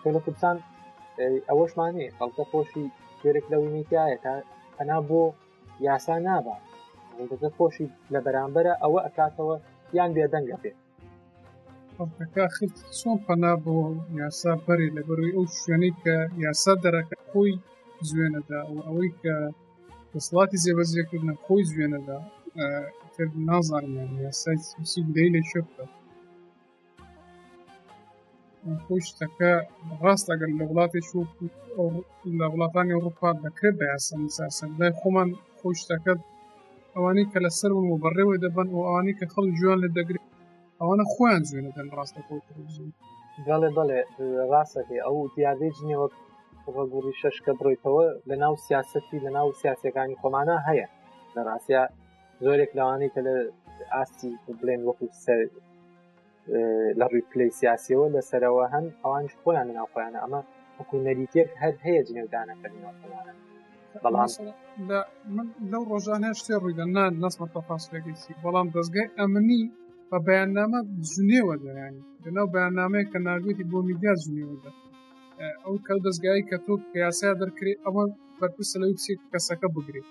تۆ لە کوردستان ئەوەشمانێ خەڵکە خۆشی جۆرێک لە وینیتایە تا پەنا بۆ یاسا نابات خۆشی لە بەرامبەرە ئەوە ئەکاتەوە یان بێدەنگە بێت خەڵکەکە خرت چۆن پەنا بۆ یاسا بەری لە بەروی ئەو شوێنەی کە یاسا دەرەکە خۆی زوێنەدا و ئەوەی کە دەسڵاتی جێبەجێکردن خۆی زوێنەدا نازانیان یاسای سیسی بدەی لە شێ بکات خۆی شتەکە ڕاست ئەگەر لە وڵاتێک لە وڵاتانی ئەوروپا دەکرێت بە یاسە مساسەندای خۆمان خۆی شتەکە ئەوانەی کە لەسەر و بەڕێوە دەبن و ئەوانەی کە خەڵ جوان لە دەگرێت ئەوانە خۆیان جوێنە دەن ڕاستە خۆزون بەڵێ بەڵێ ڕاستەکەی ئەو دیاردەی جنێ وەک ڕگوڕی شەش کە بڕیتەوە لە ناو سیاستی لە ناو سیاسەکانی خۆمانە هەیە لە ڕاستە زۆرێک لەوانەی کە لە ئاستی بڵێن وەکو لە ڕیپلی سیاسیەوە لە سەرەوە هەن ئەوان خۆیان ناو خۆیانە ئەمە وەکو نەریتێک هەر هەیە جنێودانەکەنەوە بەڵام من لەو ڕۆژانە شتێ ڕوویدا نان نەسمە تەپاسلەگەسی بەڵام دەستگای ئەمنی بە بەیاننامە جنێوە دەیانی لەناو بەیاننامەیە کە ناگوێتی بۆ میدیا جنێوەدا ئەو کەو دەستگای کە تۆ پیاسا دەرکرێت ئەوان بەرپرسە لەو چێک کەسەکە بگرێت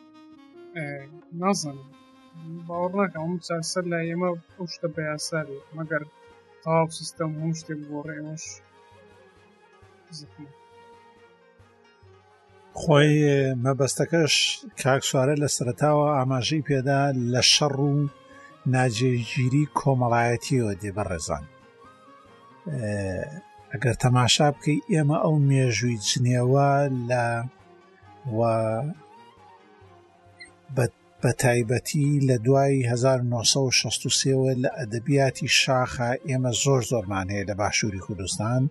نازانم باوەڕ ناکەم هەموو چارسەر لە ئێمە ئەو شتە بە یاسا بێت مەگەر تاو سیستەم هەموو شتێک گۆڕێ ئەوش زخمە خۆی مەبەستەکەش کاکسوارە لە سەرتاوە ئاماژەی پێدا لە شەڕ و ناجێگیری کۆمەڵایەتیەوە دێ بەڕێزان ئەگەر تەماشا بکەی ئێمە ئەو مێژووی جنێوە لە و بە بە تایبەتی لە دوای هەزار و نۆ سەد و شەست و سێ وە لە ئەدەبیاتی شاخە ئێمە زۆر زۆرمان هەیە لە باشووری کوردستان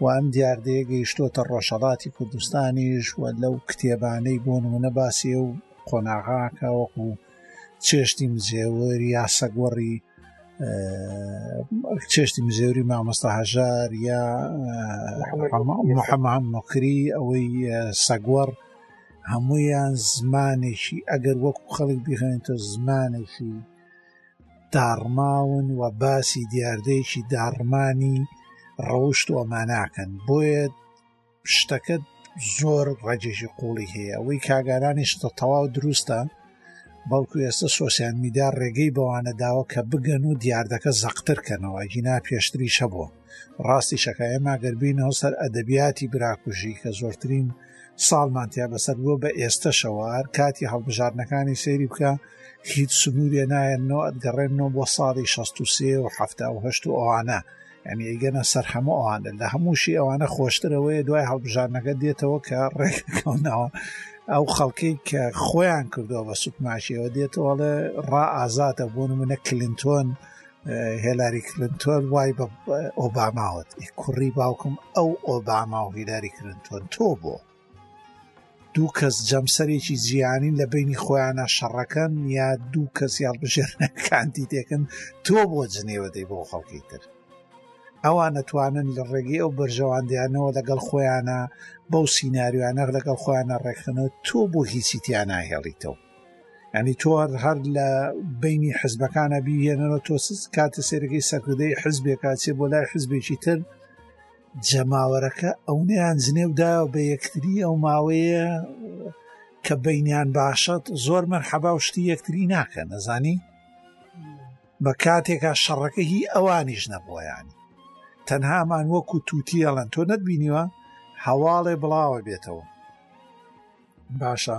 و ئەم دیاردەیە گەیشتووەتە ڕۆژهەڵاتی کوردستانیش و لەو کتێبانەی بۆ نمونە باسی و قۆناغاکە وەکو چێشتی مزێور یا سەگوەڕی چێشتی مزێوری مامۆستا هەژار یا محەممەد مکری ئەوەی سەگوەڕ هەموویان زمانێکی ئەگەر وەکو خەڵک بیخێنێتە زمانێکی داڕماون و باسی دیاردەیەکی داڕمانی ڕەوشت و ئەماناکەن بۆیە شتەکە زۆر ڕێجێکی قوڵی هەیە ئەوەی کاگارانیش تەواو دروستە بەڵکو ئێستا سۆسیال میدیا ڕێگەی بەوانە داوە کە بگەن و دیاردەکە زەقتر کەنەوە گینا پێشتری شەبووە ڕاستی شەکە ئێمە گەربینەوە سەر ئەدەبیاتی براکوژی کە زۆرترین ساڵمانتیا بەسەر بووە بە ئێستا شەوار کاتی هەڵبژاردنەکانی سەیری بکە هیچ سنوورێ نایەنەوە ئەتگەڕێنەوە بۆ ساڵی 16 و 1970 ئەوانە یعنی ئەیگەنە سەر هەموو ئەوانە لە هەمووشی ئەوانە خۆشترەوەی دوای هەڵبژارنەکە دێتەوە کە ڕێککەونەوە ئەو خەڵکی کە خۆیان کردووە بە سوکماشیەوە دێتەوەڵێ ڕا ئازادە بۆ منە کلینتۆن هێلاری کلنتۆن وای بە ئۆباماوت کوڕی باوکم ئەو ئۆباما و هیلاری کلنتۆن تۆ بۆ دوو کەس جەمسەرێکی جیهانین لە بینی خۆیانە شەڕەکەن یا دوو کەس یاڵبژێر کانتی تێکن تۆ بۆ جنێوە دەی بۆ خەڵکی تر ئەوان نەتوانن لە ڕێگەی ئەو بەرژەوەندیانەوە لەگەڵ خۆیانە بەو سینناریوانە لەگەڵ خۆیانە ڕێکخنەوە تۆ بۆ هیچی تیاناهێڵیتەوە ئەنی تۆ هەر لە بینی حزبەکانە بیهێنەوە تۆ کاتە سێرگەی سەرکردەی حزبێکاتێ بۆ لای حزبێکی تر جەماوەرەکە ئەونەیان جنێودا بە یەکتری ئەو ماوەیە کە بینیان باشەت زۆر مەرحەبا و شتی یەکتری ناکە نەزانی بە کاتێکا شەڕەکە هی ئەوانیش نەبوویانی تەنهامان وەکو تووتیەڵەن تۆ نەتبینیوە هەواڵێ بڵاوە بێتەوە باشە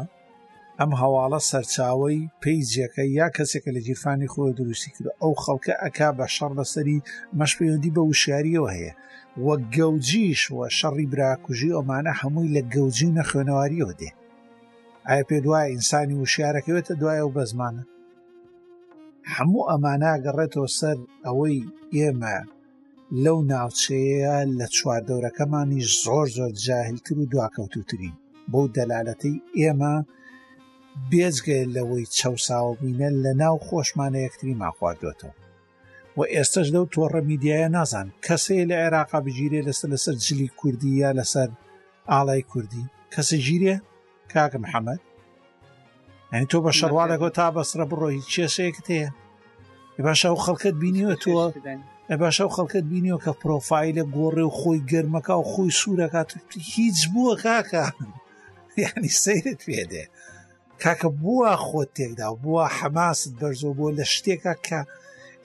ئەم هەواڵە سەرچاوەی پیجێکە یا کەسێکە لە گیرفانی خۆی دروستی کرد ئەو خەڵکە ئەک بە شەڕ لەسەری مەش پەیوەندی بە وشیاریەوە هەیە وە گەوجیش وە شەڕی براکوژی ئەمانە هەمووی لە گەوجی و نەخوێنەواریەوە دێ ئایا پێ دوای ئینسانی وشارەکەوێتە دوایە و بەزمانە هەموو ئەمانە گەڕێتەوە سەر ئەوەی ئێمە لەو ناوچەیە لە چواردەورەکەمانیش زۆر زۆر جاهلتر و دواکەوتوترین بۆ دەلالەتی ئێمە بێزگە لەوەی چەساوە بووینە لە ناو خۆشمانە یەکتری ماخواردوێتەوە و ئێستش لەو تۆڕە میدیایە نازان کەسێ لە عێراقا بگیرێ لەسەر لەسەر جلی کوردی یا لەسەر ئاڵای کوردی کەسە گیرێ کاک محەممەد ئەنی تۆ بە شەڕواڵێکەوە تا بەسرە بڕۆی کێشەیەکت هەیە باشە و خەڵکت بینیوە تۆ ئە باشە و خەڵکت بینیوە کە پرۆفایلە گۆڕێ و خۆی گەرمەکە و خۆی سوورەکات هیچ بووە کاکە یعنی سیرت پێدێ کاکە بووە خۆت تێکدا و بووە حەماست بەرزۆ بۆ لە شتێکە کە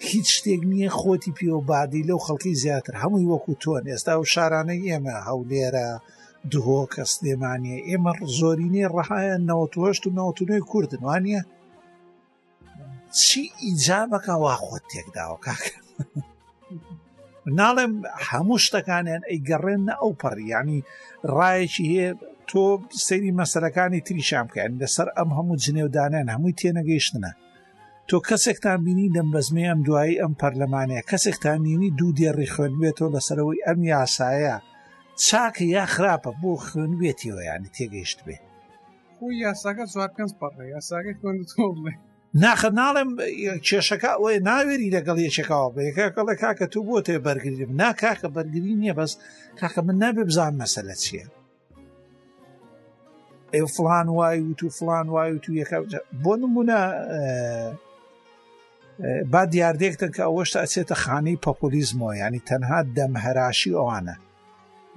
هیچ شتێک نییە خۆتی پێوە بادی لەو خەڵکی زیاتر هەمووی وەکو تۆن ئێستا و شارانەی ئێمە هەولێرە دهۆکە سلێمانە ئێمە زۆرینەی ڕەهایە 1970 کوردن وانە چی ئیجابەکە وا خۆت تێکداوە کاکە ناڵێم هەموو شتەکانیان ئەی گەڕێنە ئەو پەڕیانی ڕایەکی هەیە تۆ سەیری مەسەرەکانی تریشام بکەن لەسەر ئەم هەموو جنێودانیان هەمووی تێنەگەیشتنە تۆ کەسێکتان بینی دەم بەزمی ئەم دوایی ئەم پەرلەمانەیە کەسێکتان نینی دوو دێڕی خوێنبێتەوە لەسەرەوەی ئەم یاسایە چاکە یا خراپە بۆ خوێنبێتیەوە ینی تێگەیشت بێ خۆ یاساگە زوار پێنج پەڕ یاساگە خوێن تۆ بڵێ ناخە ناڵێم کێشەکە ئەوەی ناوێری لەگەڵ یەکێکەوە بەکەڵە کاکە تو بۆ تێ بەرگریم نا کاکە بەرگری نییە بەس کاکە من نابێ بزان مەسەلە چییە فلان وای وت و فلان وای وت و یەکە بۆ نمونە با دیاردێکتن کە ئەوەشتا ئەچێتە خانەی پۆپۆلیزمەوە ینی تەنها دەم هەراشی ئەوانە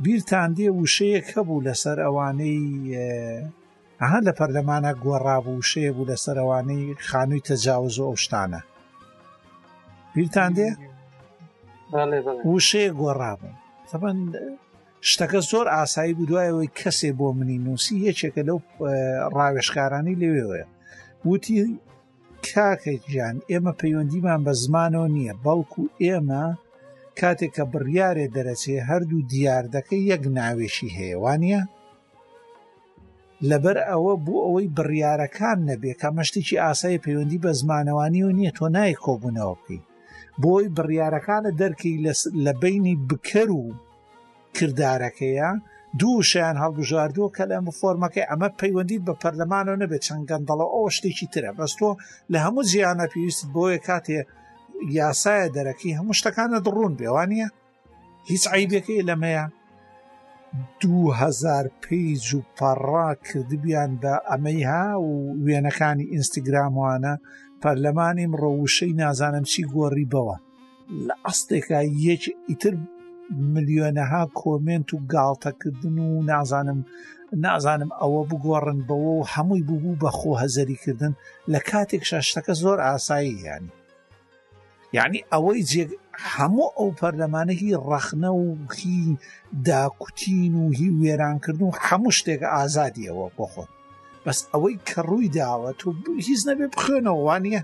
بیرتان دێ وشەیەک هەبوو لەسەر ئەوانەی ئەها لە پەرلەمانە گۆڕابوو وشەیە بوو لە سەرەوانەی خانووی تەجاوز و ئەو شتانە بیرتان دێ وشەیە گۆڕابوو شتەکە زۆر ئاسایی بوو دوای ئەوەی کەسێ بۆ منی نووسی یەکێکە لەو ڕاوێشکارانی لەوێوەیە وتی کاکە گیان ئێمە پەیوەندیمان بە زمانەوە نییە بەڵکو ئێمە کاتێک کە بڕیارێ دەرەچێ هەردوو دیاردەکە یەک ناوێکی هەیەوانە لەبەر ئەوە بۆ ئەوەی بڕیارەکان نەبێ کە مەشتێکی ئاسای پەیوەندی بە زمانەوانی و نییە تۆ نای کۆبوونەوە بکەیت بۆی بڕیارەکانە دەرکەی لە بینی بکەر و کردارەکەیە دوو شیان هەڵبژاردووە کە لە فۆرمەکەی ئەمە پەیوەندیت بە پەرلەمانەوە نەبێت چەند گەندەڵە ئەو شتێکی ترە بەس تۆ لە هەموو جیانە پێویست بۆیە کاتێ یاسایە دەرەکی هەموو شتەکانە دڕون بێوانە هیچ عیبەکەی لەمەیە دوهزار پیج و پەڕا کردبیان بە ئەمەی ها و وێنەکانی ئینستاگراموانە پەرلەمانیم ڕۆوشەی نازانم چی گۆڕی بەوە لە ئەستێکا یەک ئیتر ملیۆنەها کۆمنت و گاڵتەکردن و نازانم نازانم ئەوە بگۆڕن بەوە و هەمووی ببوو بە خۆ هەزەریکردن لە کاتێک شاشتەکە زۆر ئاسایی یانی یعنی ئەوەی جێ هەموو ئەو پەرلەمانەی ڕەخنە و هی داکوتین و هی وێرانکردن و هەموو شتێک ئازادیەوە بۆ خۆن بەس ئەوەی کە ڕووی داوە تۆ هیچ نەبێ بخوێنەوەوانە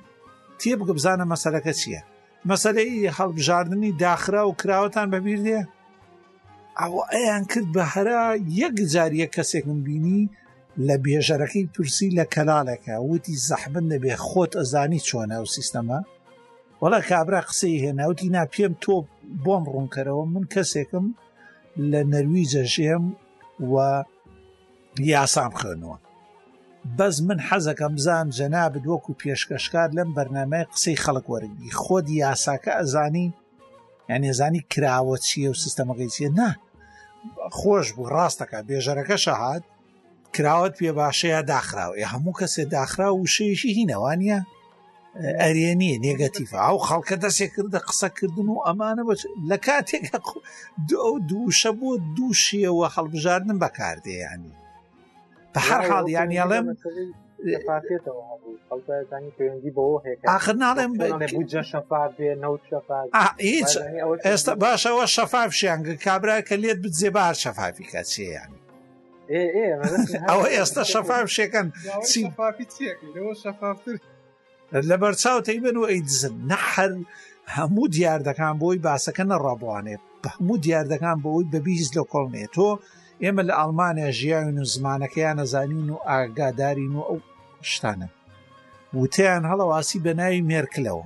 تێبگە بزانە مەسەلەکە چییە مەسەرەی هەڵبژاردننی داخرا و کراوەتان بەبییر دێ ئەو ئەیان کرد بە هەرا یەک جاریە کەسێکم بینی لە بێژەرەکەی پرسی لە کەلالەکە وتی زەحبن دەبێ خۆت ئەزانی چۆنە و سیستەمە وڵا کابرا قسەی هێناوتی نا پێم تۆ بۆم ڕوونکەرەوە من کەسێکم لە نەرویجە ژێم و یاسام خوێنوە بەس من حەزەکەم بزان جەنابت وەکو پێشکەشکار لەم بەرنمای قسەی خەڵک وەرگی خۆت یاساکە ئەزانی یانێزانی کراوە چیە و سیستەمەکەی چیە نا خۆش بوو ڕاستەکە بێژەرەکە شەهات کراوەت پێ باشەیە داخراوە هەموو کەسێ داخرا وشەیەشی هینەوانە ئەرێنی نێگەتیڤ ئەو خەڵکە دەستێک کردە قسەکردن و ئەمانە بە لە کاتێک ئەو دووشە بۆ دووشیەوە هەڵبژاردن بەکاردێیانی بە هەر حاڵ یان یاڵێم ئاخر ناڵێم هیچ ئێستا باشەوە شەفافشیان کابرا کە لێت بزێ بار شەفافی کەچیان ئەوە ئێستا شەفاف شێکەن شەفافتر لە بەرچاو تەیبن و ئەی دزن نەحر هەموو دیاردەکان بۆی باسەکە نەڕابوانێت بە هەموو دیاردەکان بەوەی بەبیز لە کۆڵنێ تۆ ئێمە لە ئەڵمانیا ژیاوین و زمانەکەیان نەزانین و ئاگادارین و ئەو شتانە وتیان هەڵەواسی بە ناوی مێرکلەوە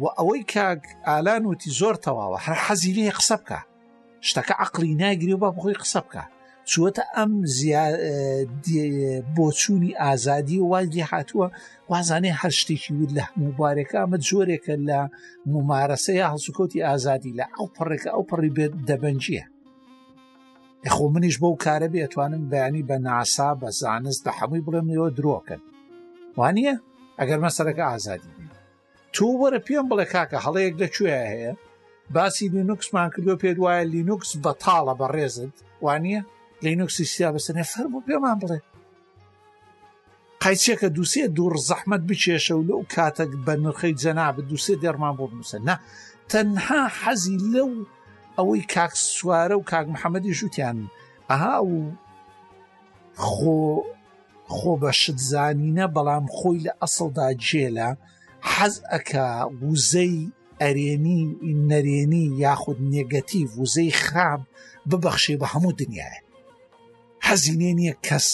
و ئەوەی کاک ئالان وتی زۆر تەواوە هەر حەزی لێ قسە بکە شتەکە عقلی ناگری و با بخۆی قسە بکە چوەتە ئەم بۆچوونی ئازادی و وازی هاتووە وازانێ هەر شتێکی ود لە هەمووبارێکە ئەمە جۆرێکە لە ممارەسە یا هەڵسوکەوتی ئازادی لە ئەو پڕێکە ئەو پڕی بێت دەبنجە خۆ منیش بەو کارە بێتوانم بەیانی بە ناسا بە زانست بە حەمووی بڵێمەوە درۆکەن وانە ئەگەر مەسەرەکە ئازادی بین تو وەرە پێم بڵێ کاکە هەڵەیەک لە کوێ هەیە باسی لینوکسمان کردو پێت وایە لینوکس بەتاڵە بە ڕێزت وانە لینوکسی سیا بەسەنێ فەر بۆ پێمان بڵێ قایچێکە دووسێ دوور زەحمت بچێشە و لەو کاتەک بە نرخەی جەناب دووسێ دێڕمان بۆ بنووسە نە تەنها حەزی لەو ئەوەی کاک سوارە و کاک محەممەدی ژوتیان ئەها و خۆ خۆ بە شت زانینە بەڵام خۆی لە ئەسڵدا جێلە حەز ئەکا وزەی ئەرێنی نەرێنی یاخود نێگەتیڤ وزەی خراپ ببەخشێ بە هەموو دنیاە حەزینێ نییە کەس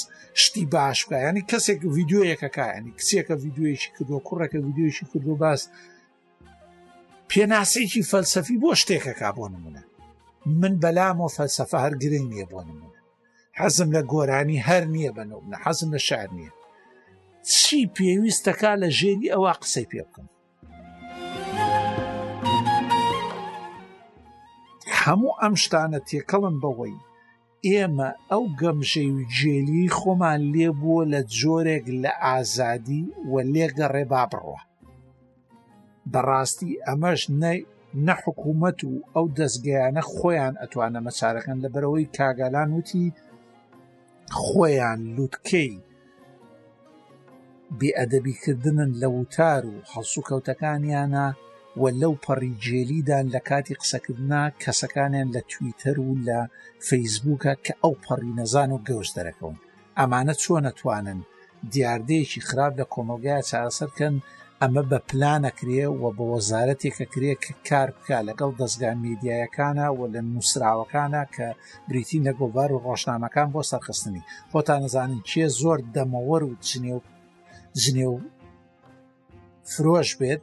شتی باش بکە ینی کەسێک یددیوەکە کایانی کچێکە یددیوەیەکی کردو کوڕەکە یددیوەیەکی کردو باس پێناسێکی فەلسەفی بۆ شتێکەکە بۆ نمونە من بەلامەوە فەلسەفە هەر گرنگ نیە بۆ نمونە حەزم لە گۆرانی هەر نییە بە نە حەزم لە شار نییە چی پێویستەکە لە ژێری ئەوە قسەی پێ بکەم هەموو ئەم شتانە تێکەڵن بەوەی ئێمە ئەو گەمژەی و جێلی خۆمان لێبووە لە جۆرێک لە ئازادی و لێگەڕێ با بڕە بەڕاستی ئەمەش نەی نە حکوومەت و ئەو دەستگەیانە خۆیان ئەتوانەمە چارەکەن لە بەرەوەی کاگالان وتی خۆیان لوتکەی بێئەدەبیکردنن لە وتار و هەڵسو کەوتەکانیانە و لەو پەڕی جێلیدان لە کاتی قسەکردنا کەسەکانیان لە تویتەر و لە فەیسبووکە کە ئەو پەڕی نەزان و گەوش دەرەکەون ئەمانە چۆن ئەتوانن دیاردەیەکی خراپ لە کۆمەڵگایە چارەسەر کەن ئەمە بە پلان ئەکرێ و بە وەزارەتێک ئەکرێ کە کار بکە لەگەڵ دەستگا میدیایەکانە و لە نووسراوەکانە کە بریتین لە گۆڤار و ڕۆژنامەکان بۆ سەرخستنی خۆتان نەزانن کێ زۆر دەمەوەر و جنێو جنێو فرۆش بێت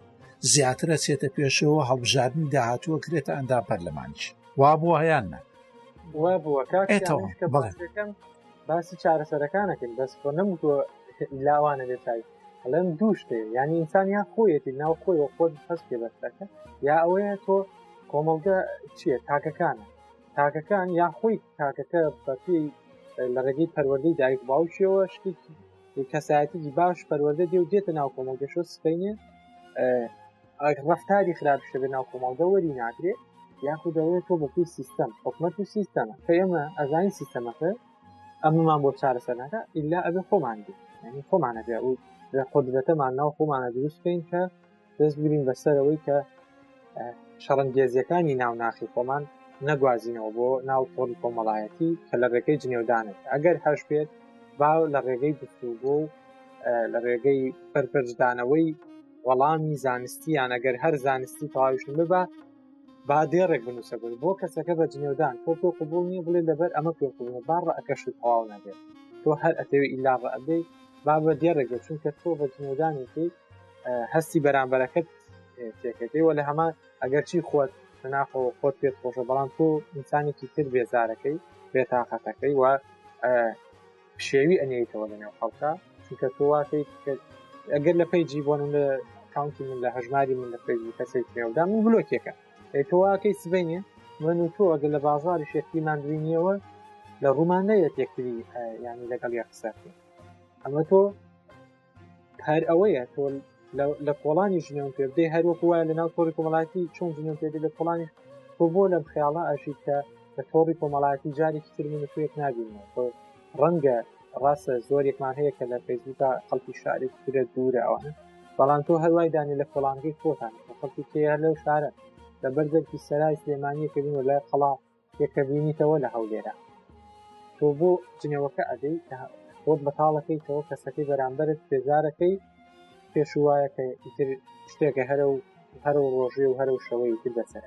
زیاترە چێتە پێشەوە هەڵبژاردننی داهاتووە کرێتە ئەندام پەرلەمانچ وا بۆ هەیان نە بووە بووە کاکەکەم باسی چارەسەرەکانەکەن بەس خۆ نەمگوتۆ لاوانە بێت چاوی ئەڵێن دوو شتێ ینی ئینسان یا خۆیەتی ناو خۆی و خۆت هەست پێ بەستەکە یا ئەوەیە تۆ کۆمەڵگە چییە تاکەکانە تاکەکان یا خۆی تاکەکە بەپی لە ڕێگەی پەروەردەی دایک باوشیەوە شتێکی کەسایەتیی باش پەروەردە دێ و دێتە ناو کۆمەڵ گەشۆ سپینێ ڕفتاری خراپ شەبێ ناو کۆمەڵگە وەری ناکرێ یاخود دەوێت تۆ بەپی سیستەم حکومت و سیستەمە کە ئێمە ئەزانی سیستەمەکە ئەمەمان بۆ چارەسەر ناکە ئللا ئەبێ خۆمان بێ خۆمانەبێ و قدرەتەمان ناو خۆمانە دروستکەین کە دەست بگرین بەسەر ئەوەی کە شەڕەنگێزیەکانی ناو ناخی خۆمان نەگوازینەوە بۆ ناو تۆڵی کۆمەڵایەتی کە لە ڕێگەی جنێودانێت ئەگەر هەش بێت باو لە ڕێگەی گفتوگۆ و لە ڕێگەی پەرپەرجدانەوەی وەڵامی زانستیان ئەگەر هەر زانستی تەواویشن ببە با دێڕێک بنووسە بن بۆ کەسەکە بە جنێودان تۆ تۆ قوبول نیە بڵێ لەبەر ئەمە پێکردنە با ڕەکەشت تەواو نەبێت تۆ هەر ئەتەوێ ئیلا ڕەدەی با بە دێڕێک بە چونکە تۆ بە جنێودانێکیت هەستی بەرامبەرەکەت تێکەکەی وە لە هەمان ئەگەر چی خۆت لەناخەوە خۆت پێت خۆشە بەڵام تۆ ئینسانێکی تر بێزارەکەی بێتاقەتەکەی و شێوی ئەنێیتەوە لە نێو خەڵکە چونکە تۆ واکەیت ئەگەر لە پەیجی بۆن لە کاونتی من لە هەژماری من لە پەیجی کەسێک نێودا من بلۆکێکە تۆ واکەی سبینێ من و تۆ ئەگەر لە بازاری شێکیمان دوینیەوە لە ڕوومان نەیە تێکتری ینی لەگەڵ یە قسەکە ئەمە تۆ هەر ئەوەیە تۆ لە کۆڵانی ژنێون پێبدێ هەروەکو وایە لە ناو تۆری کۆمەڵاتی چۆن ژنێون پێدە لە کۆڵانی تۆ بۆ لەم خیاڵە ئاشیت کە لە تۆڕی کۆمەڵاتی جارێکی تر من توێک نبینەوە تۆ ڕەنگە ڕاستە زۆرێکمان هەیە کە لە فەیسبووکە خەڵکی شارێک ترە دوورە ئەوانە بەڵام تۆ هەروای دانێ لە کۆڵانگەی خۆتان خەڵکی تێ لەو شارە لە بەر دەرکی سەرای سلێمانیە کردنەوە لای قەڵا پێکەبینیتەوە لە هەولێرە تۆ بۆ جنێوەکە ئەدەی خۆت بەتاڵەکەیتەوە کەسەکەی بەرامبەرت پێزارەکەی پێشوایەکە ئیتر شتێکە هەرە و هەر و ڕۆژێ و هەر و شەوەی تر دەسەر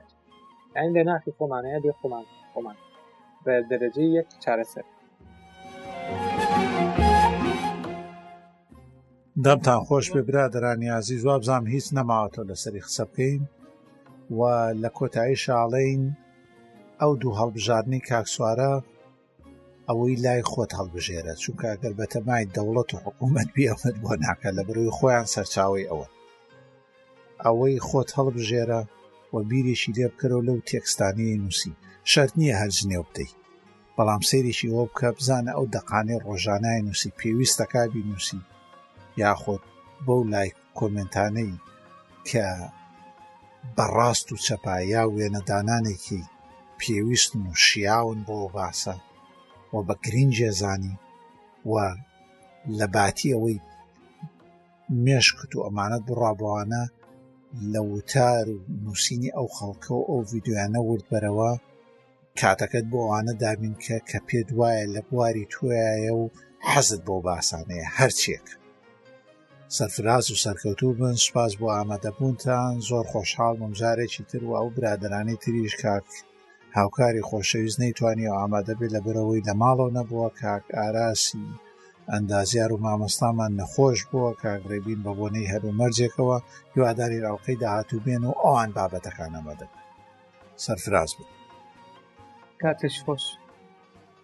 ئەین لە ناخی خۆمانەیە بێ خۆمان خۆمان بە دەرەجەی یەک چارەسەر دەمتان خۆش بێ برادەرانی ئازیز وابزام هیچ نەماوەتەوە لەسەری قسە بکەین و لە کۆتایی شاڵین ئەو دوو هەڵبژاردنی کاکسوارە ئەوەی لای خۆت هەڵبژێرە چونکە گەر بەتەمای دەوڵەت و حکوومەت بیەمت بۆ ناکە لە بروی خۆیان سەرچاوی ئەوە ئەوەی خۆت هەڵبژێرە و بیرێکی لێ بکەرەوە لەو تێکستانەی نووسی شەرت نییە هەر جنێو بدەیت بەڵام سەیرێکی ئەوە بکە بزانە ئەو دەقانەی ڕۆژانای نووسی پێویستەکە بینووسی یاخۆت بەو لایک کۆمنتانەی کە بەڕاست و چەپا یا وێنەدانانێکی پێویستن و شیاون بۆ باسە و بە گرنگێزانی و لە باتی ئەوەی مێشکت و ئەمانەت بڕا بەوانە لە وتار و نووسینی ئەو خەڵکە و ئەو ڤیددیویانە ورد بەرەوە کاتەکەت بۆ ئەوانە دابین کە کە پێت وایە لە بواری توایە و حەزت بۆ باسانەیە هەرچێک سەرفراز و سەرکەوتوو بن سوپاس بۆ ئامادەبوونتان زۆر خۆشحاڵ مەمجارێکی تر و ئەو برادرانی تریش کاک هاوکاری خۆشەویست نەیتوانی و ئامادە بێت لەبەرەوەی لە ماڵەوە نەبووە کاک ئاراسی ئەندازیار و مامۆستامان نەخۆش بووە کاک ڕێبین بە بۆنەی هەرومەرجێکەوە هیواداری ئەڵلقەی داهاتوو بێن و ئەوان بابەتەکان ئەمەدەن سەرفراز بوو کاتێش خۆش